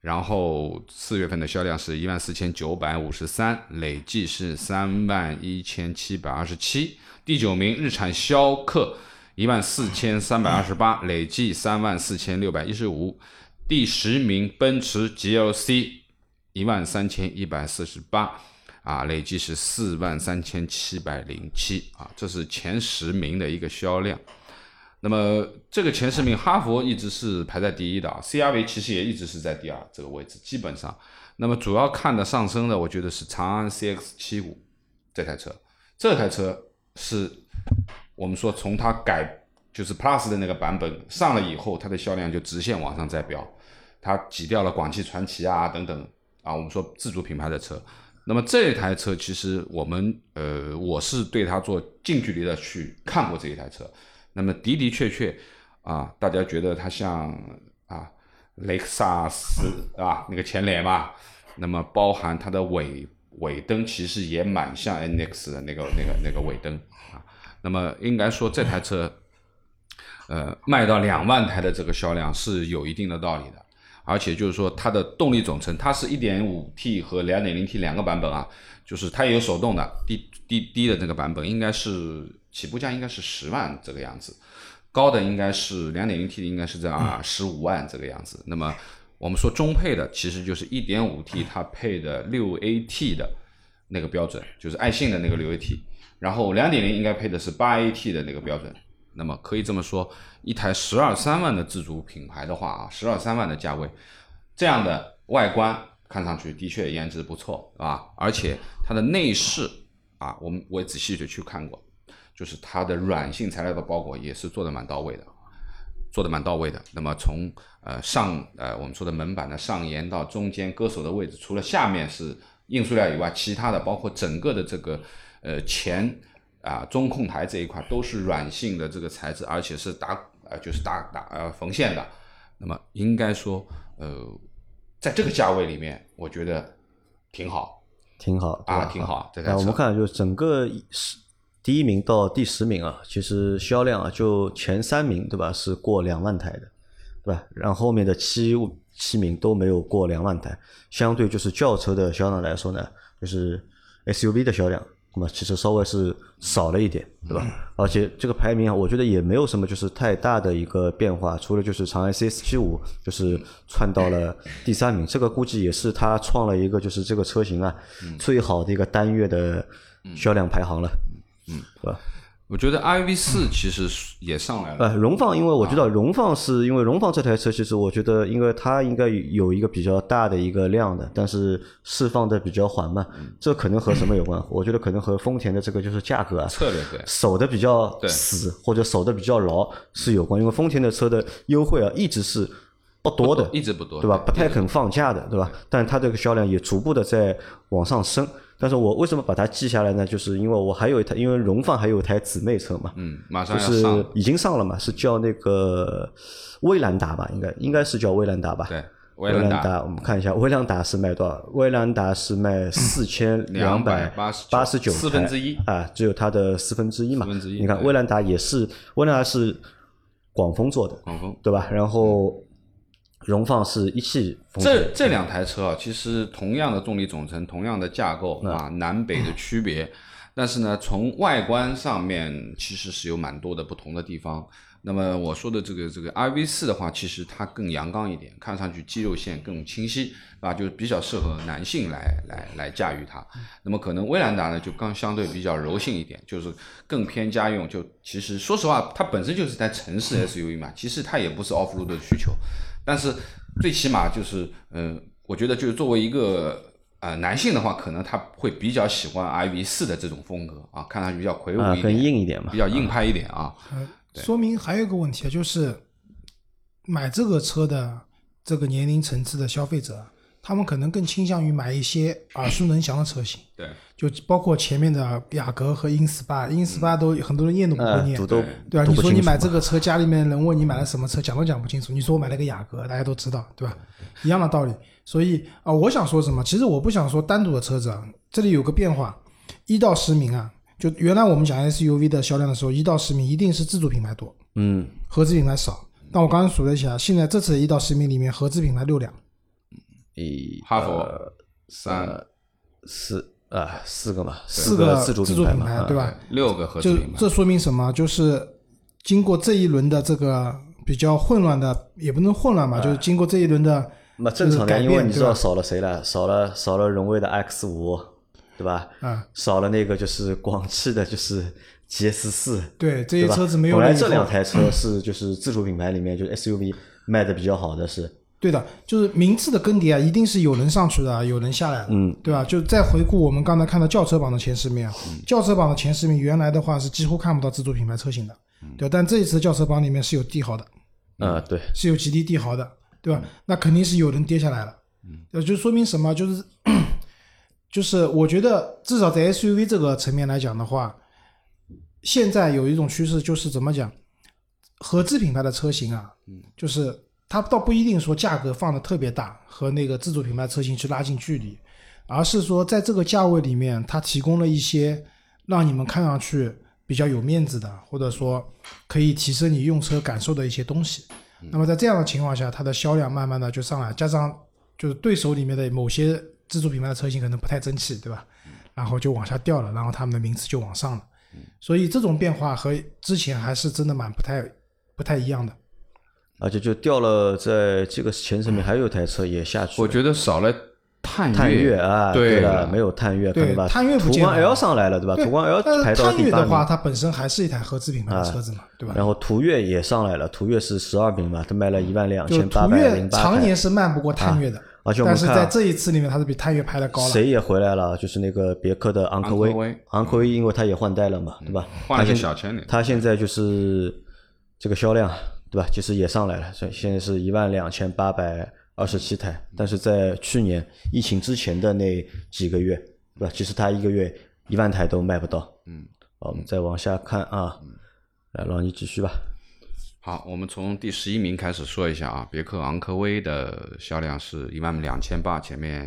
然后四月份的销量是一万四千九百五十三，累计是三万一千七百二十七。第九名日产逍客一万四千三百二十八，累计三万四千六百一十五。第十名奔驰 GLC 一万三千一百四十八，啊，累计是四万三千七百零七啊，这是前十名的一个销量。那么这个前十名，哈佛一直是排在第一的啊，CRV 其实也一直是在第二这个位置，基本上。那么主要看的上升的，我觉得是长安 CX 七五这台车，这台车是我们说从它改就是 Plus 的那个版本上了以后，它的销量就直线往上在飙，它挤掉了广汽传祺啊等等啊，我们说自主品牌的车。那么这台车其实我们呃我是对它做近距离的去看过这一台车。那么的的确确啊，大家觉得它像啊雷克萨斯啊那个前脸嘛，那么包含它的尾尾灯其实也蛮像 NX 的那个那个那个尾灯啊。那么应该说这台车，呃，卖到两万台的这个销量是有一定的道理的，而且就是说它的动力总成，它是一点五 T 和两点零 T 两个版本啊，就是它也有手动的低低低的那个版本，应该是。起步价应该是十万这个样子，高的应该是两点零 T 的，应该是在啊十五万这个样子。那么我们说中配的，其实就是一点五 T 它配的六 AT 的那个标准，就是爱信的那个六 AT。然后两点零应该配的是八 AT 的那个标准。那么可以这么说，一台十二三万的自主品牌的话啊，十二三万的价位，这样的外观看上去的确颜值不错啊，而且它的内饰啊，我们我也仔细的去看过。就是它的软性材料的包裹也是做的蛮到位的，做的蛮到位的。那么从呃上呃我们说的门板的上沿到中间歌手的位置，除了下面是硬塑料以外，其他的包括整个的这个呃前啊中控台这一块都是软性的这个材质，而且是打呃就是打打呃缝线的。那么应该说呃在这个价位里面，我觉得挺好，挺好啊，挺好。那我们看就是整个是。第一名到第十名啊，其实销量啊，就前三名对吧，是过两万台的，对吧？然后后面的七七名都没有过两万台，相对就是轿车的销量来说呢，就是 SUV 的销量，那么其实稍微是少了一点，对吧？而且这个排名啊，我觉得也没有什么就是太大的一个变化，除了就是长安 CS 七五就是窜到了第三名，这个估计也是它创了一个就是这个车型啊最好的一个单月的销量排行了。嗯，是吧？我觉得 i v 四其实也上来了。呃，荣放，因为我知道荣放是因为荣放这台车，其实我觉得，因为它应该有一个比较大的一个量的，但是释放的比较缓慢，这可能和什么有关？我觉得可能和丰田的这个就是价格啊，策略对，守的比较死或者守的比较牢是有关。因为丰田的车的优惠啊，一直是不多的，一直不多，对吧？不太肯放假的，对吧？但它这个销量也逐步的在往上升。但是我为什么把它记下来呢？就是因为我还有一台，因为荣放还有一台姊妹车嘛，嗯，马上就是已经上了嘛，是叫那个威兰达吧，应该应该是叫威兰达吧。对，威兰达，我们看一下，威兰达是卖多少？威兰达是卖四千两百八十九，四分之一啊，只有它的四分之一嘛。四分之一。你看威兰达也是，威兰达是广丰做的，广丰对吧？然后。荣放是一汽，这这两台车啊，其实同样的动力总成，同样的架构啊，南北的区别，但是呢，从外观上面其实是有蛮多的不同的地方。那么我说的这个这个 i v 四的话，其实它更阳刚一点，看上去肌肉线更清晰，啊，就是比较适合男性来来来驾驭它。那么可能威兰达呢，就刚相对比较柔性一点，就是更偏家用。就其实说实话，它本身就是台城市 SUV 嘛，其实它也不是 off road 的需求。但是最起码就是，嗯，我觉得就是作为一个呃男性的话，可能他会比较喜欢 i v 四的这种风格啊，看上去比较魁梧一点，更硬一点嘛，比较硬派一点啊。说明还有一个问题啊，就是买这个车的这个年龄层次的消费者，他们可能更倾向于买一些 耳熟能详的车型。对，就包括前面的雅阁和英斯巴，英斯巴都很多人念都不会念，对吧？你说你买这个车，家里面人问你买了什么车，讲都讲不清楚。你说我买了个雅阁，大家都知道，对吧？一样的道理。所以啊，我想说什么？其实我不想说单独的车子啊，这里有个变化，一到十名啊。就原来我们讲 SUV 的销量的时候，一到十名一定是自主品牌多，嗯，合资品牌少。但我刚刚数了一下，现在这次一到十名里面，合资品牌六辆，一哈佛三四啊四个嘛，四个自主品牌对吧？六个合资品牌，这说明什么？就是经过这一轮的这个比较混乱的，也不能混乱嘛，就是经过这一轮的，那正常的，因为你知道少了谁了？少了少了荣威的 X 五。对吧？嗯，少了那个就是广汽的，就是 GS 四，对这些车子没有本来这两台车是就是自主品牌里面就是 SUV 卖的比较好的是，对的，就是名次的更迭啊，一定是有人上去的，有人下来的，嗯，对吧？就再回顾我们刚才看到轿车榜的前十名啊，轿车榜的前十名原来的话是几乎看不到自主品牌车型的，对吧？但这一次轿车榜里面是有帝豪的，啊，对，是有吉利帝豪的，对吧？那肯定是有人跌下来了，呃，就说明什么？就是 就是我觉得至少在 SUV 这个层面来讲的话，现在有一种趋势就是怎么讲，合资品牌的车型啊，就是它倒不一定说价格放的特别大，和那个自主品牌车型去拉近距离，而是说在这个价位里面，它提供了一些让你们看上去比较有面子的，或者说可以提升你用车感受的一些东西。那么在这样的情况下，它的销量慢慢的就上来，加上就是对手里面的某些自主品牌的车型可能不太争气，对吧？然后就往下掉了，然后他们的名次就往上了。所以这种变化和之前还是真的蛮不太不太一样的。而且就掉了，在这个前十名还有一台车也下去，我觉得少了探探岳啊，对了，没有探岳，对吧？探岳不途观 L 上来了，对吧？途观 L 但排是探岳到第八名，的话，它本身还是一台合资品牌的车子嘛，对吧？然后途岳也上来了，途岳是十二名嘛，它卖了一万两千八百零八常年是慢不过探岳的，而且我们看但是在这一次里面，它是比探岳排的高了。谁也回来了，就是那个别克的昂科威威，昂科威因为它也换代了嘛，对吧？换了个小千里，它现在就是这个销量，对吧？其实也上来了，所以现在是一万两千八百二十七台，但是在去年疫情之前的那几个月，对吧？其实它一个月一万台都卖不到。嗯，好，我们再往下看啊，来，老倪继续吧。好，我们从第十一名开始说一下啊，别克昂科威的销量是一万两千八，前面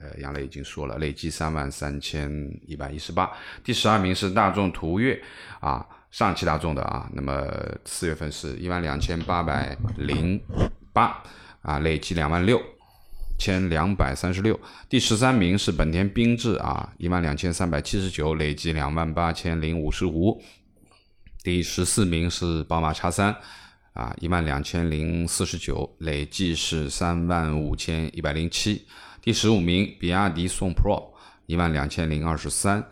呃杨磊已经说了，累计三万三千一百一十八。第十二名是大众途岳啊，上汽大众的啊，那么四月份是一万两千八百零八啊，累计两万六。千两百三十六，第十三名是本田缤智啊，一万两千三百七十九，累计两万八千零五十五。第十四名是宝马叉三，啊，一万两千零四十九，累计是三万五千一百零七。第十五名，比亚迪宋 Pro，一万两千零二十三，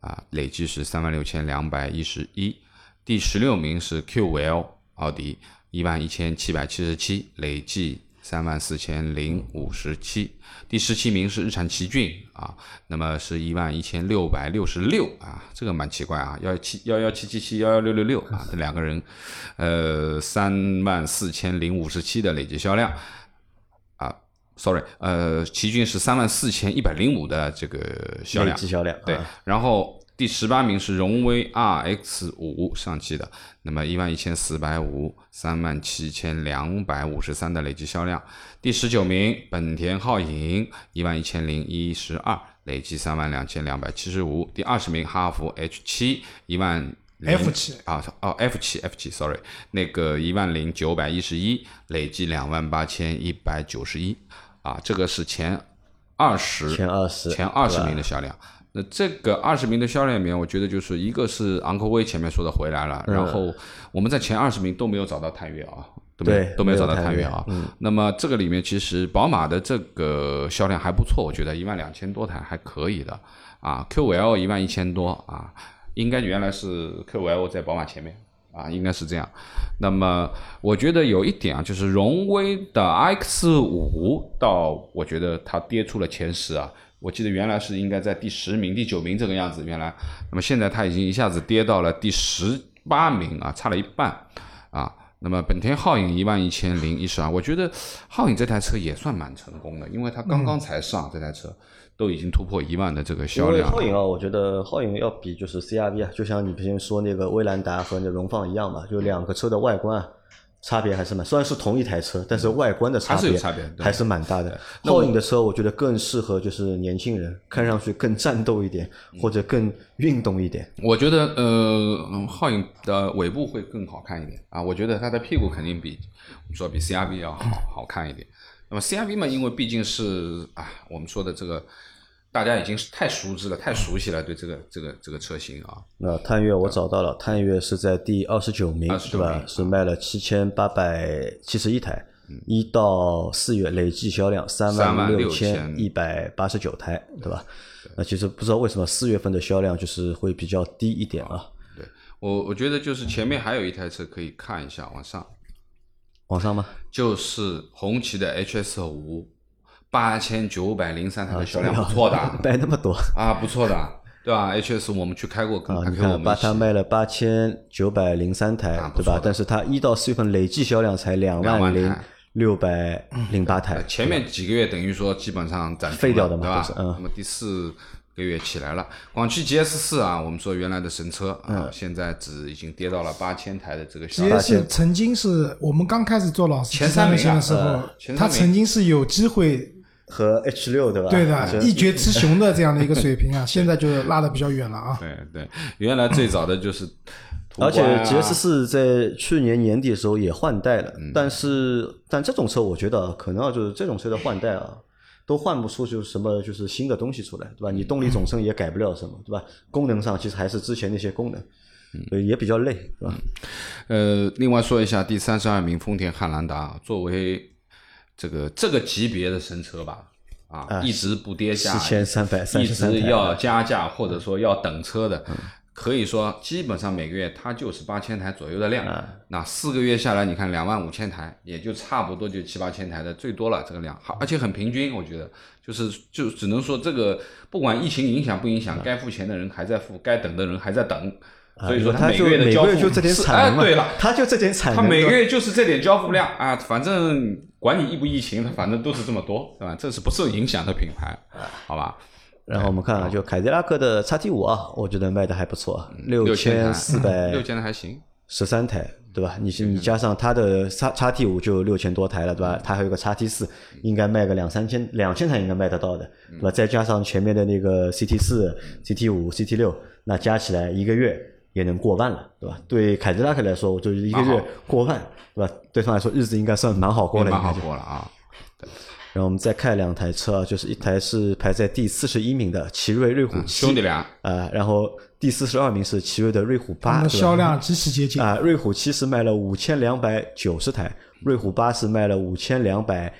啊，累计是三万六千两百一十一。第十六名是 Q5L 奥迪，一万一千七百七十七，累计三万四千零五十七。第十七名是日产奇骏啊，那么是一万一千六百六十六啊，这个蛮奇怪啊，幺七幺幺七七七幺幺六六六啊，这两个人，呃，三万四千零五十七的累计销量啊，sorry，呃，奇骏是三万四千一百零五的这个销量累，计销量，对啊，然后第十八名是荣威 RX 五上汽的，那么一万一千四百五，三万七千两百五十三的累计销量。第十九名本田皓影一万一千零一十二，累计三万两千两百七十五。第二十名哈弗 H 七一万。F 七啊哦 F 七 F 七，sorry，那个一万零九百一十一，累计两万八千一百九十一，啊，这个是前二十前二十前二十名的销量。那这个二十名的销量里面，我觉得就是一个是昂科威前面说的回来了，然后我们在前二十名都没有找到探岳啊，对都没有找到探岳探岳啊。那么这个里面其实宝马的这个销量还不错，我觉得一万两千多台还可以的啊。Q5L 一万一千多啊，应该原来是 Q5L 在宝马前面。啊，应该是这样。那么我觉得有一点啊，就是荣威的 X 五到我觉得它跌出了前十啊。我记得原来是应该在第十名、第九名这个样子，原来，那么现在它已经一下子跌到了第十八名啊，差了一半啊。那么本田皓影一万一千零一十二，我觉得皓影这台车也算蛮成功的，因为它刚刚才上、这台车，都已经突破一万的这个销因为量。皓影啊，我觉得皓影要比就是 CRV 啊，就像你之前说那个威兰达和那荣放一样嘛，就两个车的外观啊，差别还是蛮，虽然是同一台车，但是外观的差别还是蛮大的。皓影的车我觉得更适合就是年轻人，看上去更战斗一点，或者更运动一点。我觉得呃，嗯皓影的尾部会更好看一点啊。我觉得它的屁股肯定比我们说比 CRV 要好好看一点。那么 CRV 嘛，因为毕竟是啊，我们说的这个大家已经是太熟知了，太熟悉了，对这个这个这个车型啊。那探岳我找到了，探岳是在第二十九名，29对吧？是卖了七千八百七十一台，一到四月累计销量三万六千一百八十九台，对吧？那其实不知道为什么四月份的销量就是会比较低一点啊。对我我觉得就是前面还有一台车可以看一下，往上往上吗？就是红旗的 HS 五，八千九百零三台啊，的销量不错。的。卖那么多。啊，不错的，对吧？HS 我们去开过，你看，八给我们一起。它卖了八千九百零三台？对吧？但是它一到四月份累计销量才两两万零六百零八台。呃，前面几个月等于说基本上废掉的嘛对吧？嗯。那么第四个月起来了，广汽 GS 四啊，我们说原来的神车嗯。啊，现在只已经跌到了八千台的这个销量。GS 曾经是我们刚开始做老师前三名的时候呃，前他三名。曾经是有机会和 H 六对吧？对的一决雌雄的这样的一个水平啊，现在就拉的比较远了啊。对对，原来最早的就是啊，而且 GS 四在去年年底的时候也换代了，嗯但是但这种车我觉得啊可能啊就是这种车的换代啊，都换不出就是什么就是新的东西出来，对吧？你动力总成也改不了什么，对吧？功能上其实还是之前那些功能，嗯也比较累，是吧？呃，另外说一下第三十二名丰田汉兰达，作为这个这个级别的神车吧，啊，啊一直不跌价，四千三百三一十三台，直要加价或者说要等车的，可以说基本上每个月它就是八千台左右的量。那四个月下来，你看两万五千台，也就差不多就七八千台的最多了这个量，好，而且很平均，我觉得就是就只能说这个不管疫情影响不影响，该付钱的人还在付，该等的人还在等。所以说他就每个月的交付就这点是产能，哎，对了，他就这点产能，他每个月就是这点交付量啊，反正管你疫不疫情，它反正都是这么多，对吧？这是不受影响的品牌，好吧？然后我们看啊，就凯迪拉克的叉 T 五啊，我觉得卖的还不错，六千四百六千的还行，十三台，对吧？你你加上它的叉叉 T 五就六千多台了，对吧？它还有个叉 T 四，应该卖个两三千，两千台应该卖得到的，对吧？再加上前面的那个 CT 四、CT 五、CT 六，那加起来一个月也能过万了，对吧？对凯迪拉克来说，我就是一个月过万，对吧？对他们来说，日子应该算蛮好过了，蛮好应该就。过了啊。然后我们再看两台车啊，就是一台是排在第四十一名的奇瑞瑞虎七，兄弟俩，啊，然后第四十二名是奇瑞的瑞虎八，销量极其接近。啊，瑞虎七是卖了五千两百九十台，瑞虎八是卖了五千两百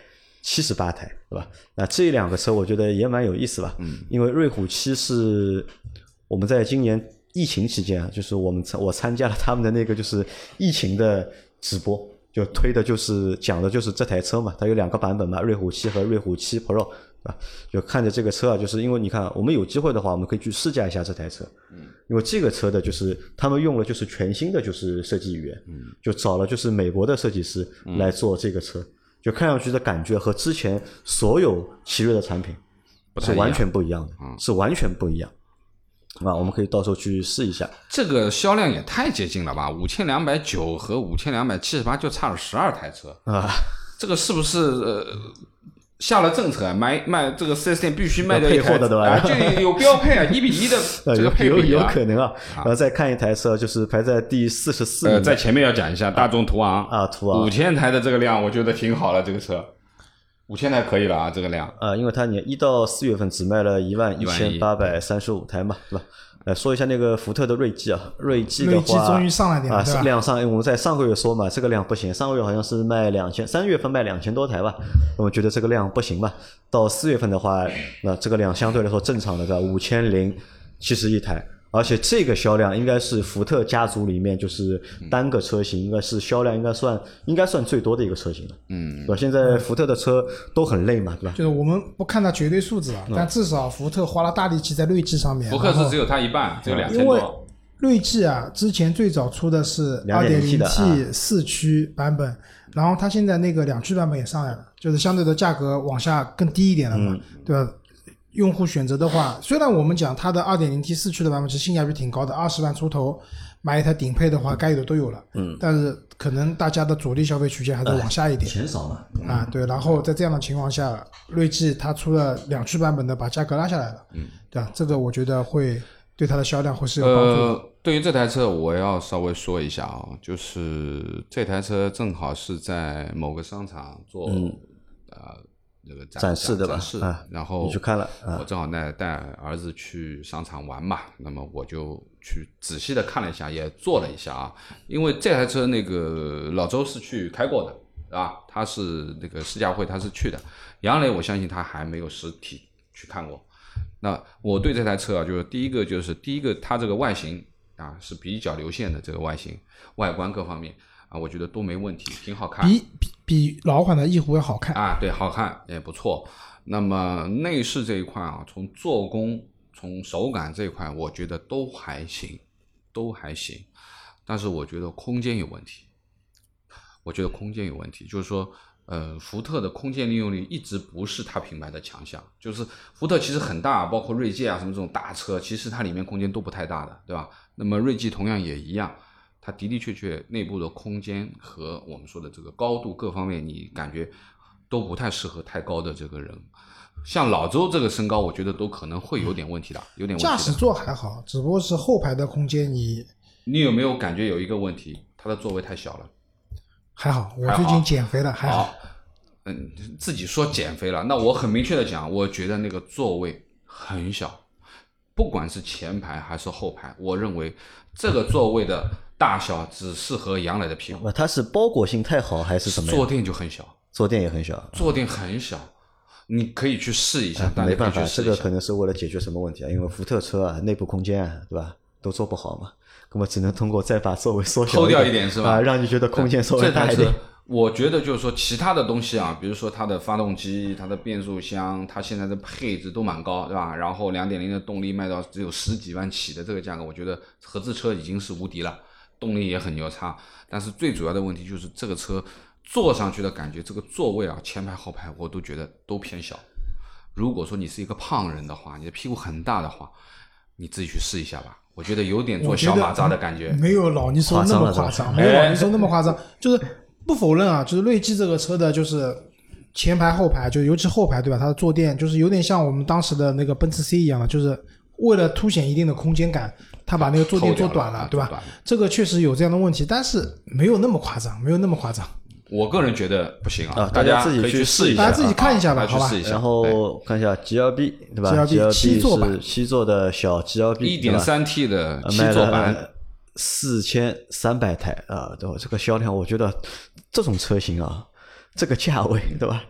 七十八台，对吧？那这两个车我觉得也蛮有意思吧，嗯，因为瑞虎七是我们在今年疫情期间啊，就是我们参我参加了他们的那个就是疫情的直播，就推的就是讲的就是这台车嘛，它有两个版本嘛，瑞虎七和瑞虎七 Pro。啊？就看着这个车啊，就是因为你看，我们有机会的话，我们可以去试驾一下这台车。嗯，因为这个车的就是他们用了就是全新的就是设计语言，嗯，就找了就是美国的设计师来做这个车，就看上去的感觉和之前所有奇瑞的产品是完全不一样的，是完全不一样。啊，我们可以到时候去试一下。这个销量也太接近了吧？五千两百九和五千两百七十八就差了十二台车啊！这个是不是呃下了政策啊？买卖这个四 S 店必须卖掉一要配台货的对吧啊，就有标配啊，一比一的呃，这个有有有配比啊。可能啊，然后再看一台车，就是排在第四十四呃，名，在前面要讲一下大众途昂啊途昂五千台的这个量，我觉得挺好了，这个车五千台可以了啊，这个量。啊，因为它年一到四月份只卖了一万一千八百三十五台嘛，对吧？来说一下那个福特的锐际啊，锐际的锐际话终于上来点了啊，量上，我们在上个月说嘛，这个量不行，上个月好像是卖两千，三月份卖两千多台吧，我们觉得这个量不行嘛，到四月份的话，那这个量相对来说正常的，对吧？五千零七十一台。而且这个销量应该是福特家族里面就是单个车型，应该是销量应该算应该算最多的一个车型了，嗯，对吧？现在福特的车都很累嘛，对吧？就是我们不看它绝对数字啊，但至少福特花了大力气在锐际上面。福克然后是只有它一半，只有两千因为多。锐际啊，之前最早出的是二点 2.0T 零 T 四驱版本，然后它现在那个两驱版本也上来了，就是相对的价格往下更低一点了嘛，嗯对吧？用户选择的话，虽然我们讲它的二点零 T 四驱的版本其实性价比挺高的，二十万出头买一台顶配的话，该有的都有了，嗯，但是可能大家的主力消费区间还是往下一点，钱少嘛，啊，对，然后在这样的情况下，锐际它出了两驱版本的，把价格拉下来了，嗯，对吧？这个我觉得会对它的销量会是有帮助的。呃，对于这台车，我要稍微说一下啊，就是这台车正好是在某个商场做、呃那个展展示对吧展示，啊然后你去看了啊我正好带带儿子去商场玩嘛，那么我就去仔细的看了一下，也做了一下啊，因为这台车那个老周是去开过的啊，他是那个试驾会他是去的，杨磊我相信他还没有实体去看过。那我对这台车啊，就是第一个就是第一个它这个外形啊，是比较流线的这个外形、外观各方面啊，我觉得都没问题，挺好看。比比比老款的翼虎要好看。啊，对，好看也不错。那么内饰这一块啊，从做工、从手感这一块，我觉得都还行，都还行。但是我觉得空间有问题，我觉得空间有问题，就是说，呃，福特的空间利用率一直不是它品牌的强项。就是福特其实很大，包括锐界啊什么这种大车，其实它里面空间都不太大的，对吧？那么锐际同样也一样，它的的确确内部的空间和我们说的这个高度各方面，你感觉都不太适合太高的这个人。像老周这个身高，我觉得都可能会有点问题的，有点问题的。驾驶座还好，只不过是后排的空间你你有没有感觉有一个问题，它的座位太小了？还好。我最近减肥了，还好。好，嗯，自己说减肥了，那我很明确的讲，我觉得那个座位很小，不管是前排还是后排，我认为这个座位的大小只适合杨磊的屁股，呃它是包裹性太好还是什么坐？垫就很小，坐垫也很小，坐垫很小，你可以去试一下，没办法，这个可能是为了解决什么问题啊？因为福特车啊，内部空间啊，对吧，都做不好嘛，那么只能通过再把座位缩小抠掉一一点是吧啊，让你觉得空间稍微这台车大一点。，我觉得就是说其他的东西啊，比如说它的发动机、它的变速箱，它现在的配置都蛮高，对吧？然后两点零的动力卖到只有十几万起的这个价格，我觉得合资车已经是无敌了，动力也很牛叉。但是最主要的问题就是这个车坐上去的感觉，这个座位啊，前排后排我都觉得都偏小。如果说你是一个胖人的话，你的屁股很大的话，你自己去试一下吧。我觉得有点做小马扎的感觉。没有老倪说那么夸张，没有老倪说那么夸张。就是不否认啊，就是锐际这个车的，就是前排后排，就尤其后排对吧？它的坐垫就是有点像我们当时的那个奔驰 C 一样的，就是为了凸显一定的空间感，它把那个坐垫做短了，对吧？这个确实有这样的问题，但是没有那么夸张，没有那么夸张。我个人觉得不行啊，啊大大家自己去试一下试一下，大家自己看一下吧好吧。然后看一下 GLB 对吧 GLB 七座版是七座的小 GLB，一点三 T 的七座版，了四千三百台啊，对吧？这个销量，我觉得这种车型啊，这个价位 对吧？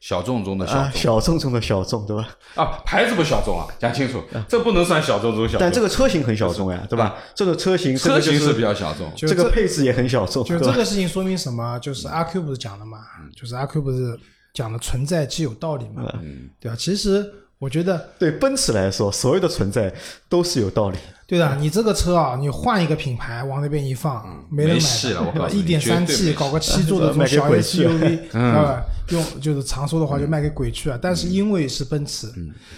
小众中的小小众中的小众对吧？啊，牌子不小众啊，讲清楚，这不能算小众中小众。但这个车型很小众呀，对吧？这个车型，这个就是车型是比较小众，就这个配置也很小众，就这个事情说明什么？就是阿 Q 不是讲的嘛，就是阿 Q 不是讲的存在即有道理嘛，对吧？其实我觉得对奔驰来说，所有的存在都是有道理。对的，你这个车啊，你换一个品牌往那边一放，没人买戏了我告诉你 一点三 T 搞个七座的这种小 SUV，知道吧？用就是常说的话，就卖给鬼去啊。但是因为是奔驰，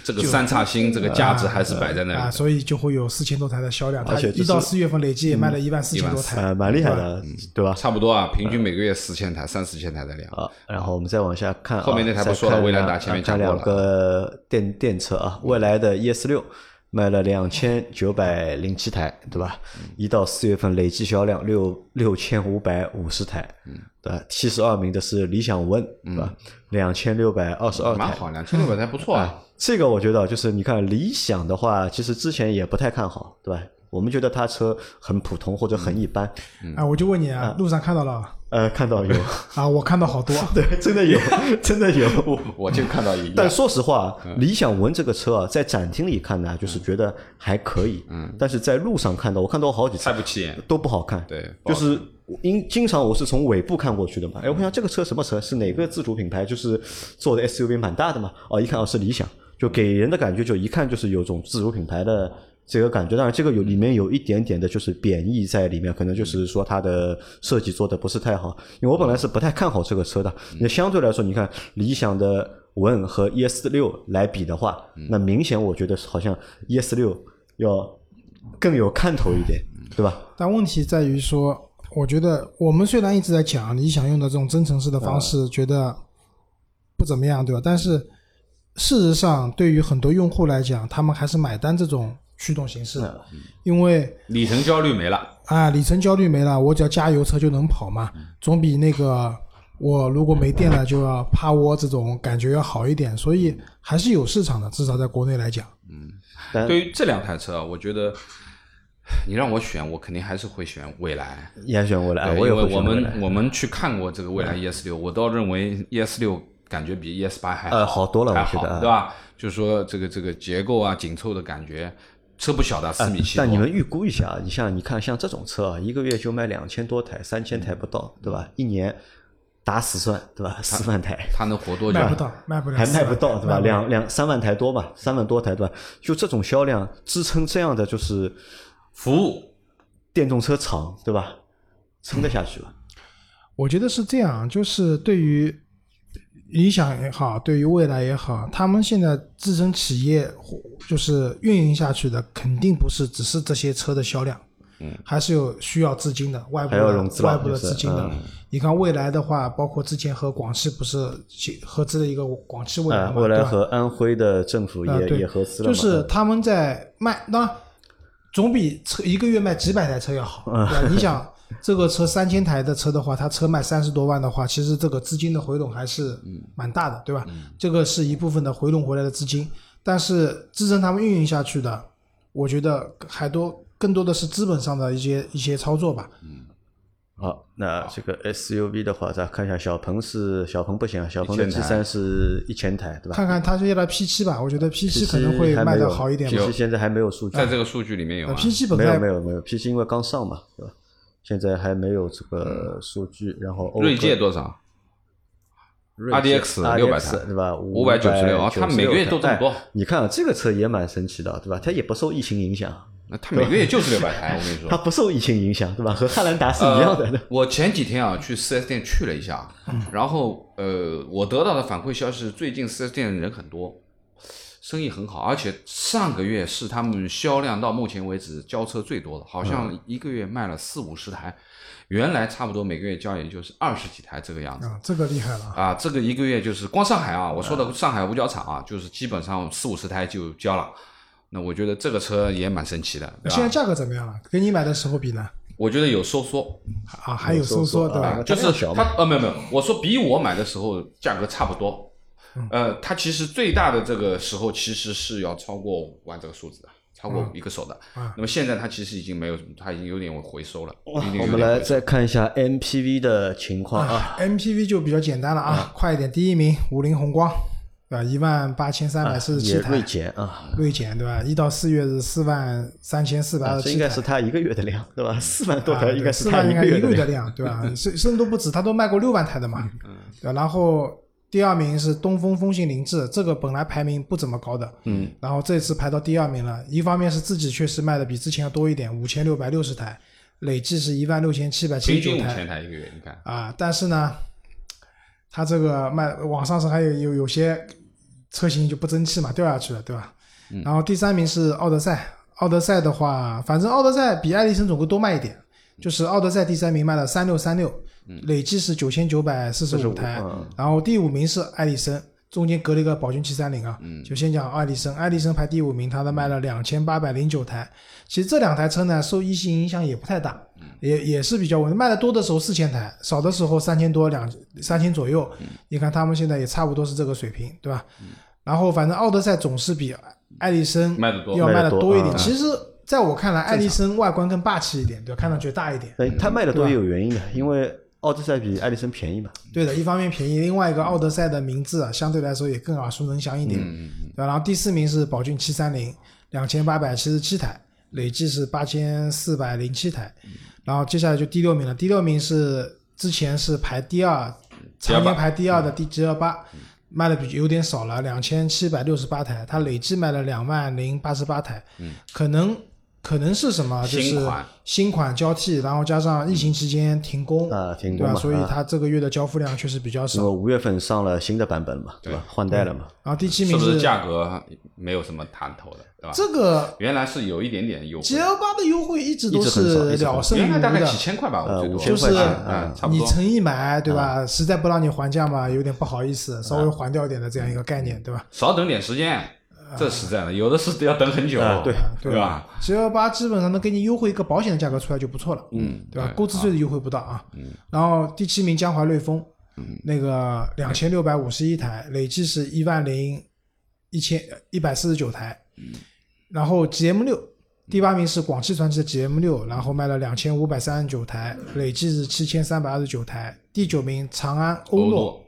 这个三叉星这个价值还是摆在那啊。所以就会有四千多台的销量。它而且一到四月份累计也卖了一万四千多台，呃，蛮厉害的，对吧？差不多啊，平均每个月四千台、三四千台的量。啊，然后我们再往下看啊，后面那台不说了蔚来达前面讲过了个电电车啊，未来的 ES 六卖了两千九百零七台，对吧？一到四月份累计销量六六千五百五十台，对吧？七十二名的是理想 ONE，对吧？两千六百二十二台。蛮好，两千六百台不错啊。这个我觉得就是你看理想的话，其实之前也不太看好，对吧？我们觉得它车很普通或者很一般，啊，我就问你啊，路上看到了呃，看到有，啊？我看到好多，对，真的有，真的有。我我就看到一但，说实话，理想 ONE 这个车啊，在展厅里看呢，就是觉得还可以。嗯。但是在路上看到，我看到好几次太不起眼。都不好看。对就是因经常我是从尾部看过去的嘛。哎，我想这个车什么车？是哪个自主品牌？就是做的 SUV 蛮大的嘛。哦，一看哦是理想，就给人的感觉就一看就是有种自主品牌的。这个感觉，当然这个有里面有一点点的，就是贬义在里面，可能就是说它的设计做的不是太好。因为我本来是不太看好这个车的，那相对来说，你看理想的 ONE 和 ES 六来比的话，那明显我觉得好像 ES 六要更有看头一点，对吧？但问题在于说，我觉得我们虽然一直在讲理想用的这种增程式的方式，觉得不怎么样，对吧？但是事实上，对于很多用户来讲，他们还是买单这种驱动形式的，因为里程焦虑没了，啊，里程焦虑没了，我只要加油车就能跑嘛，总比那个我如果没电了就要趴窝这种感觉要好一点，所以还是有市场的，至少在国内来讲。嗯。对于这两台车啊，我觉得你让我选，我肯定还是会选蔚来。也选蔚来，对，我也因为我会选未来。们我们去看过这个蔚来 ES 六，我倒认为 ES 六感觉比 ES 八还好，呃好多了还好我觉得啊对吧？就是说这个这个结构啊紧凑的感觉，车不小的，四米七多。但你们预估一下，你像你看像这种车啊，一个月就卖两千多台，三千台不到，对吧？一年打死算，对吧？四万台。它能活多久？卖不到，卖不了，还卖不到，对吧？卖不了两两三万台多吧，三万多台，对吧？就这种销量支撑这样的就是服务电动车厂，对吧？撑得下去吧？我觉得是这样，就是对于理想也好，对于未来也好，他们现在自身企业就是运营下去的，肯定不是只是这些车的销量，嗯，还是有需要资金的，外部的外部的就是资金的嗯。你看未来的话，包括之前和广汽不是起合资的一个广汽未来啊，嘛，对吧未来和安徽的政府也啊也合资了嘛，就是他们在卖，当然总比车一个月卖几百台车要好，嗯对吧？你想这个车三千台的车的话，它车卖三十多万的话，其实这个资金的回笼还是蛮大的，对吧？这个是一部分的回笼回来的资金，但是支撑他们运营下去的，我觉得还多更多的是资本上的一些一些操作吧。嗯好，那这个 SUV 的话，咱看一下，小鹏是小鹏不行啊，小鹏的1000 G 台三是一千台，对吧？看看它接下来 P 七吧，我觉得 P 七 P7 可能会卖的好一点吧 P 七。现在还没有数据，在这个数据里面有？P 七本没有没有没有，P 七因为刚上嘛，对吧？现在还没有这个数据，然后锐界多少？RDX 600 600台对吧？596啊它每个月都这么多哎你看啊这个车也蛮神奇的，对吧？它也不受疫情影响，那它每个月就是六百台，我跟你说 它。不受疫情影响，对吧？和汉兰达是一样的。呃。我前几天啊去 4S 店去了一下，嗯然后呃，我得到的反馈消息是最近 4S 店人很多，生意很好，而且上个月是他们销量到目前为止交车最多的，好嗯像一个月卖了四五十台，原来差不多每个月交也就是二十几台这个样子。啊，这个厉害了啊！啊，这个一个月就是光上海啊，我说嗯的上海五角场啊，就是基本上四五十台就交了。那我觉得这个车也蛮神奇的，对吧？现在价格怎么样了？跟你买的时候比呢？我觉得有收缩，啊，还有收缩，对吧啊？就是它量小嘛它呃没有没有，我说比我买的时候价格差不多，嗯呃，它其实最大的这个时候其实是要超过五万这个数字的，超过一个手的。啊那么现在它其实已经没有什么，它已经有点回收了。我们来再看一下 MPV 的情况啊。MPV 就比较简单了啊，快一点，第一名五菱宏光，对吧？一万八千三百四十七台也锐，减啊，锐减对吧？一到四月是四万三千四百二十七台啊这应该。是它一个月的量，对吧？四万多台应该是四万应该它一个月的的量。量，对吧？甚甚至都不止，它都卖过六万台的嘛，对吧？然后第二名是东风风行凌志，这个本来排名不怎么高的，嗯，然后这次排到第二名了。一方面是自己确实卖的比之前要多一点，五千六百六十台，累计是一万六千七百七十九台千台一个月，你看。啊。但是呢，它这个卖网上是还有有有些车型就不争气嘛，掉下去了，对吧？然后第三名是奥德赛，奥德赛的话，反正奥德赛比爱丽绅总归多卖一点，就是奥德赛第三名卖了三六三六，累计是九千九百四十五台，嗯。然后第五名是爱丽绅，中间隔了一个宝骏七三零啊，就先讲爱丽绅，爱丽绅排第五名，它的卖了两千八百零九台，其实这两台车呢受疫情影响也不太大，也也是比较稳，卖的多的时候四千台，少的时候三千多两三千左右，你看他们现在也差不多是这个水平，对吧？然后反正奥德赛总是比爱丽绅卖得多要卖的多一点。其实在我看来，爱丽绅外观更霸气一点，对吧？看上去大一点。哎，它卖的多也有原因的，因为奥德赛比艾力绅便宜嘛。对的，一方面便宜，另外一个奥德赛的名字啊，相对来说也更耳熟能详一点，嗯对吧？然后第四名是宝骏七三零，两千八百七十七台，累计是八千四百零七台。然后接下来就第六名了，第六名是之前是排第二，常年排第二的 D G 二八，卖的比有点少了，两千七百六十八台，它累计卖了两万零八十八台，可能可能是什么？就是新款新款交替，然后加上疫情期间停工啊停工对吧？嘛啊所以它这个月的交付量确实比较少。五月份上了新的版本嘛，对吧？换代了嘛。然后第七名是不是价格没有什么谈头的，对吧？这个原来是有一点点优惠 G，L 八的优惠一直都是一直很少了胜于无原来大概，几千块吧，我呃最多5000就是块钱嗯，差不多。你诚意买，对吧？实在不让你还价嘛，有点不好意思，稍微还掉一点的这样一个概念，对吧少等点时间，这实在的，有的是要等很久，啊对对吧？？G L 八基本上能给你优惠一个保险的价格出来就不错了，嗯，对吧？对购置税的优惠不到啊。然后第七名江淮瑞风，那个两千六百五十一台，累计是一万零一千一百四十九台。然后 G M 六，第八名是广汽传祺的 G M 六，然后卖了两千五百三十九台，累计是七千三百二十九台。第九名长安欧欧诺，诺，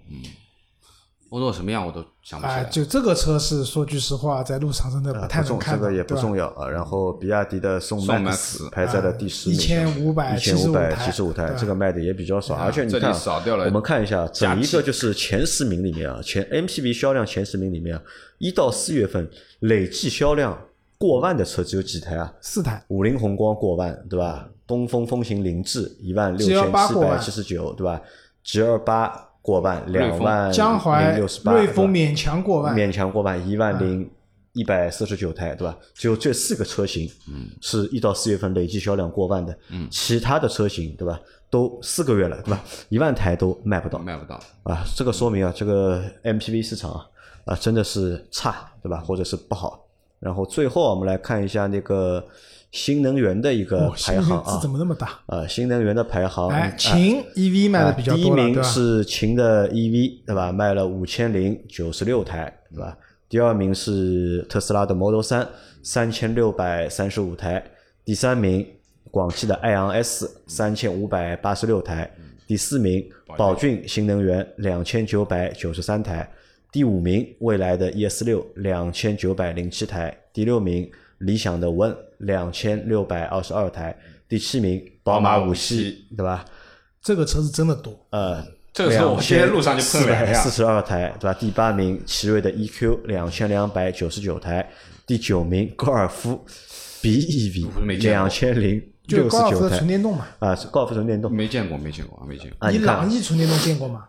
欧诺什么样我都想不起哎，来。就这个车是说句实话，在路上真的不太重这个也不重要啊。然后比亚迪的宋宋 MAX 排在了第十名，1575一千五百台七十五台，这个卖的也比较少。而且你看啊，少掉了我们看一下整一个就是前十名里面啊，前 MPV 销量前十名里面啊，一到四月份累计销量过万的车只有几台啊？四台，五菱宏光过万，对吧？东风风行凌志一万六千七百七十九，对吧？G 二八过万，两万江淮六十八，瑞风勉强过万，勉强过万，一万零一百四十九台，对吧？只有这四个车型，嗯，是一到四月份累计销量过万的，嗯，其他的车型，对吧？都四个月了，对吧？一万台都卖不到，卖不到，啊，这个说明啊，这个 MPV 市场啊，啊真的是差，对吧？或者是不好。然后最后啊我们来看一下那个新能源的一个哦，排行啊字怎，么那么大？呃，新能源的排行，哎，啊秦 EV 卖的比较啊第一名？是秦的 EV，对吧？卖了五千零九十六台，对吧？第二名是特斯拉的 Model 三，三千六百三十五台。第三名广汽的爱昂 S，三千五百八十六台。第四名宝骏新能源，两千九百九十三台。第五名蔚来的 ES 六，两千九百零七台。第六名理想的 One，两千六百二十二台。第七名宝马五系，对吧？这个车是真的多，呃，这个车我今天路上就碰了四十二台，对吧？第八名奇瑞的 EQ 两千两百九十九台，第九名高尔夫 BEV 两千零就是六十九台高尔夫的纯，电动嘛。啊，是高尔夫纯电动没见过，没见过，没见过。啊，你朗逸纯电动见过吗？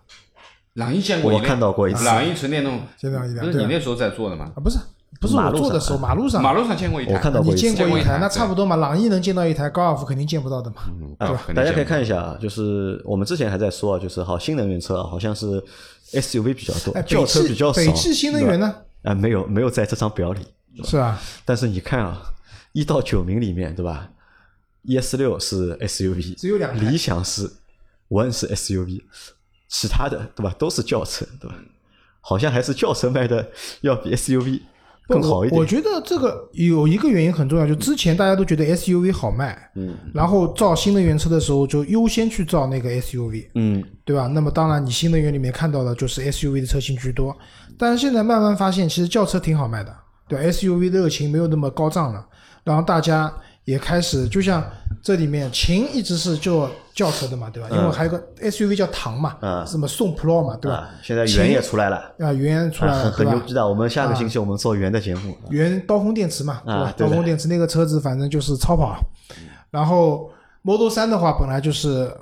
朗逸见过一我，看到过一次朗逸纯电动，见到一辆不是你那时候在做的吗？啊，不是，不是马路上我做的时候，马路上，马路上见过一台，我看到过你一次见过一台，见过一台那差不多嘛。朗逸能见到一台，高尔夫肯定见不到的嘛。啊对吧？大家可以看一下啊，就是我们之前还在说啊，就是好新能源车啊好像是 SUV 比较多哎，，轿车比较少，北汽新能源呢？啊，没有没有在这张表里，是吧？但是你看啊，一到九名里面，对吧？ES 六是 SUV，只有两台理想是 One 是 SUV，其他的对吧都是轿车，对吧？好像还是轿车卖的 要比 SUV 更好一点我。觉得这个有一个原因很重要，就之前大家都觉得 SUV 好卖，嗯，然后造新能源车的时候就优先去造那个 SUV，嗯，对吧？那么当然，你新能源里面看到的就是 SUV 的车型居多，但是现在慢慢发现，其实轿车挺好卖的，对 SUV 的热情没有那么高涨了，然后大家也开始，就像这里面秦一直是做轿车的嘛，对吧？因为还有个 SUV 叫唐嘛，嗯什么宋 Pro 嘛，对吧啊？，现在元也出来了，啊，元出来啊，了，对吧？很很牛逼的。我们下个星期我们做元的节目，原刀锋电池嘛，对吧？刀锋电池那个车子反正就是超跑，然后 Model 三的话本来就是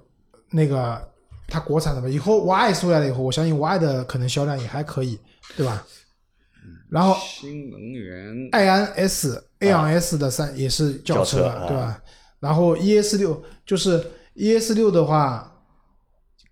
那个它国产的嘛，以后 Y 出来了以后，我相信 Y 的可能销量也还可以，对吧？然后新能源爱安 S、A R S 的三也是轿轿车啊对吧？然后 ES 六就是 ES 六的话，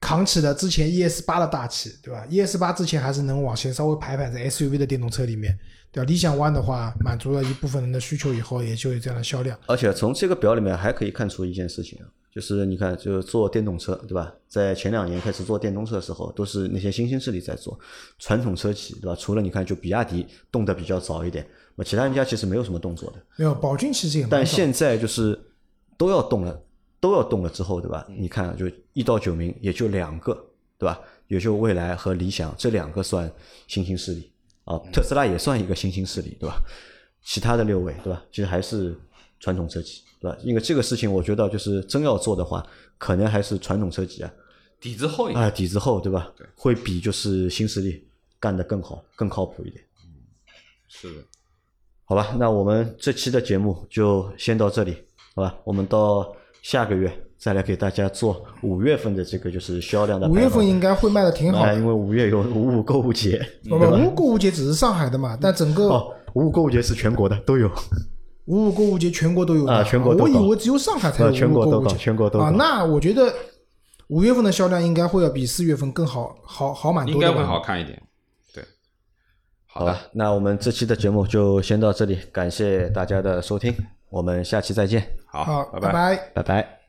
扛起了之前 ES 八的大旗，对吧？ES 八之前还是能往前稍微排排在 SUV 的电动车里面，对吧？理想 ONE 的话，满足了一部分人的需求以后，也就有这样的销量。而且从这个表里面还可以看出一件事情啊，就是你看，就是做电动车，对吧？在前两年开始做电动车的时候，都是那些新兴势力在做，传统车企，对吧？除了你看，就比亚迪动得比较早一点，那其他人家其实没有什么动作的。没有宝骏其实也但现在就是都要动了，都要动了之后，对吧？你看，就一到九名也就两个，对吧？也就蔚来和理想这两个算新兴势力啊，特斯拉也算一个新兴势力，对吧？其他的六位，对吧？其实还是传统车企，对吧？因为这个事情，我觉得就是真要做的话，可能还是传统车企啊，底子厚一点。啊底子厚，对吧？对会比就是新势力干得更好、更靠谱一点。嗯是的，好吧，那我们这期的节目就先到这里，好吧？我们到下个月再来给大家做五月份的这个就是销量的五月份应该会卖的挺好。因为五月有五五购物节，不不，五五购物节只是上海的嘛，但整个哦，五五购物节是全国的都有，五五购物节全国都有啊全国都我以为只有上海才有呃全国都搞五五购物节，啊。全国都搞。那我觉得五月份的销量应该会要比四月份更好，好好蛮多的。应该会好看一点。对，好的。好吧，那我们这期的节目就先到这里，感谢大家的收听，我们下期再见，好，好，拜拜拜。拜拜。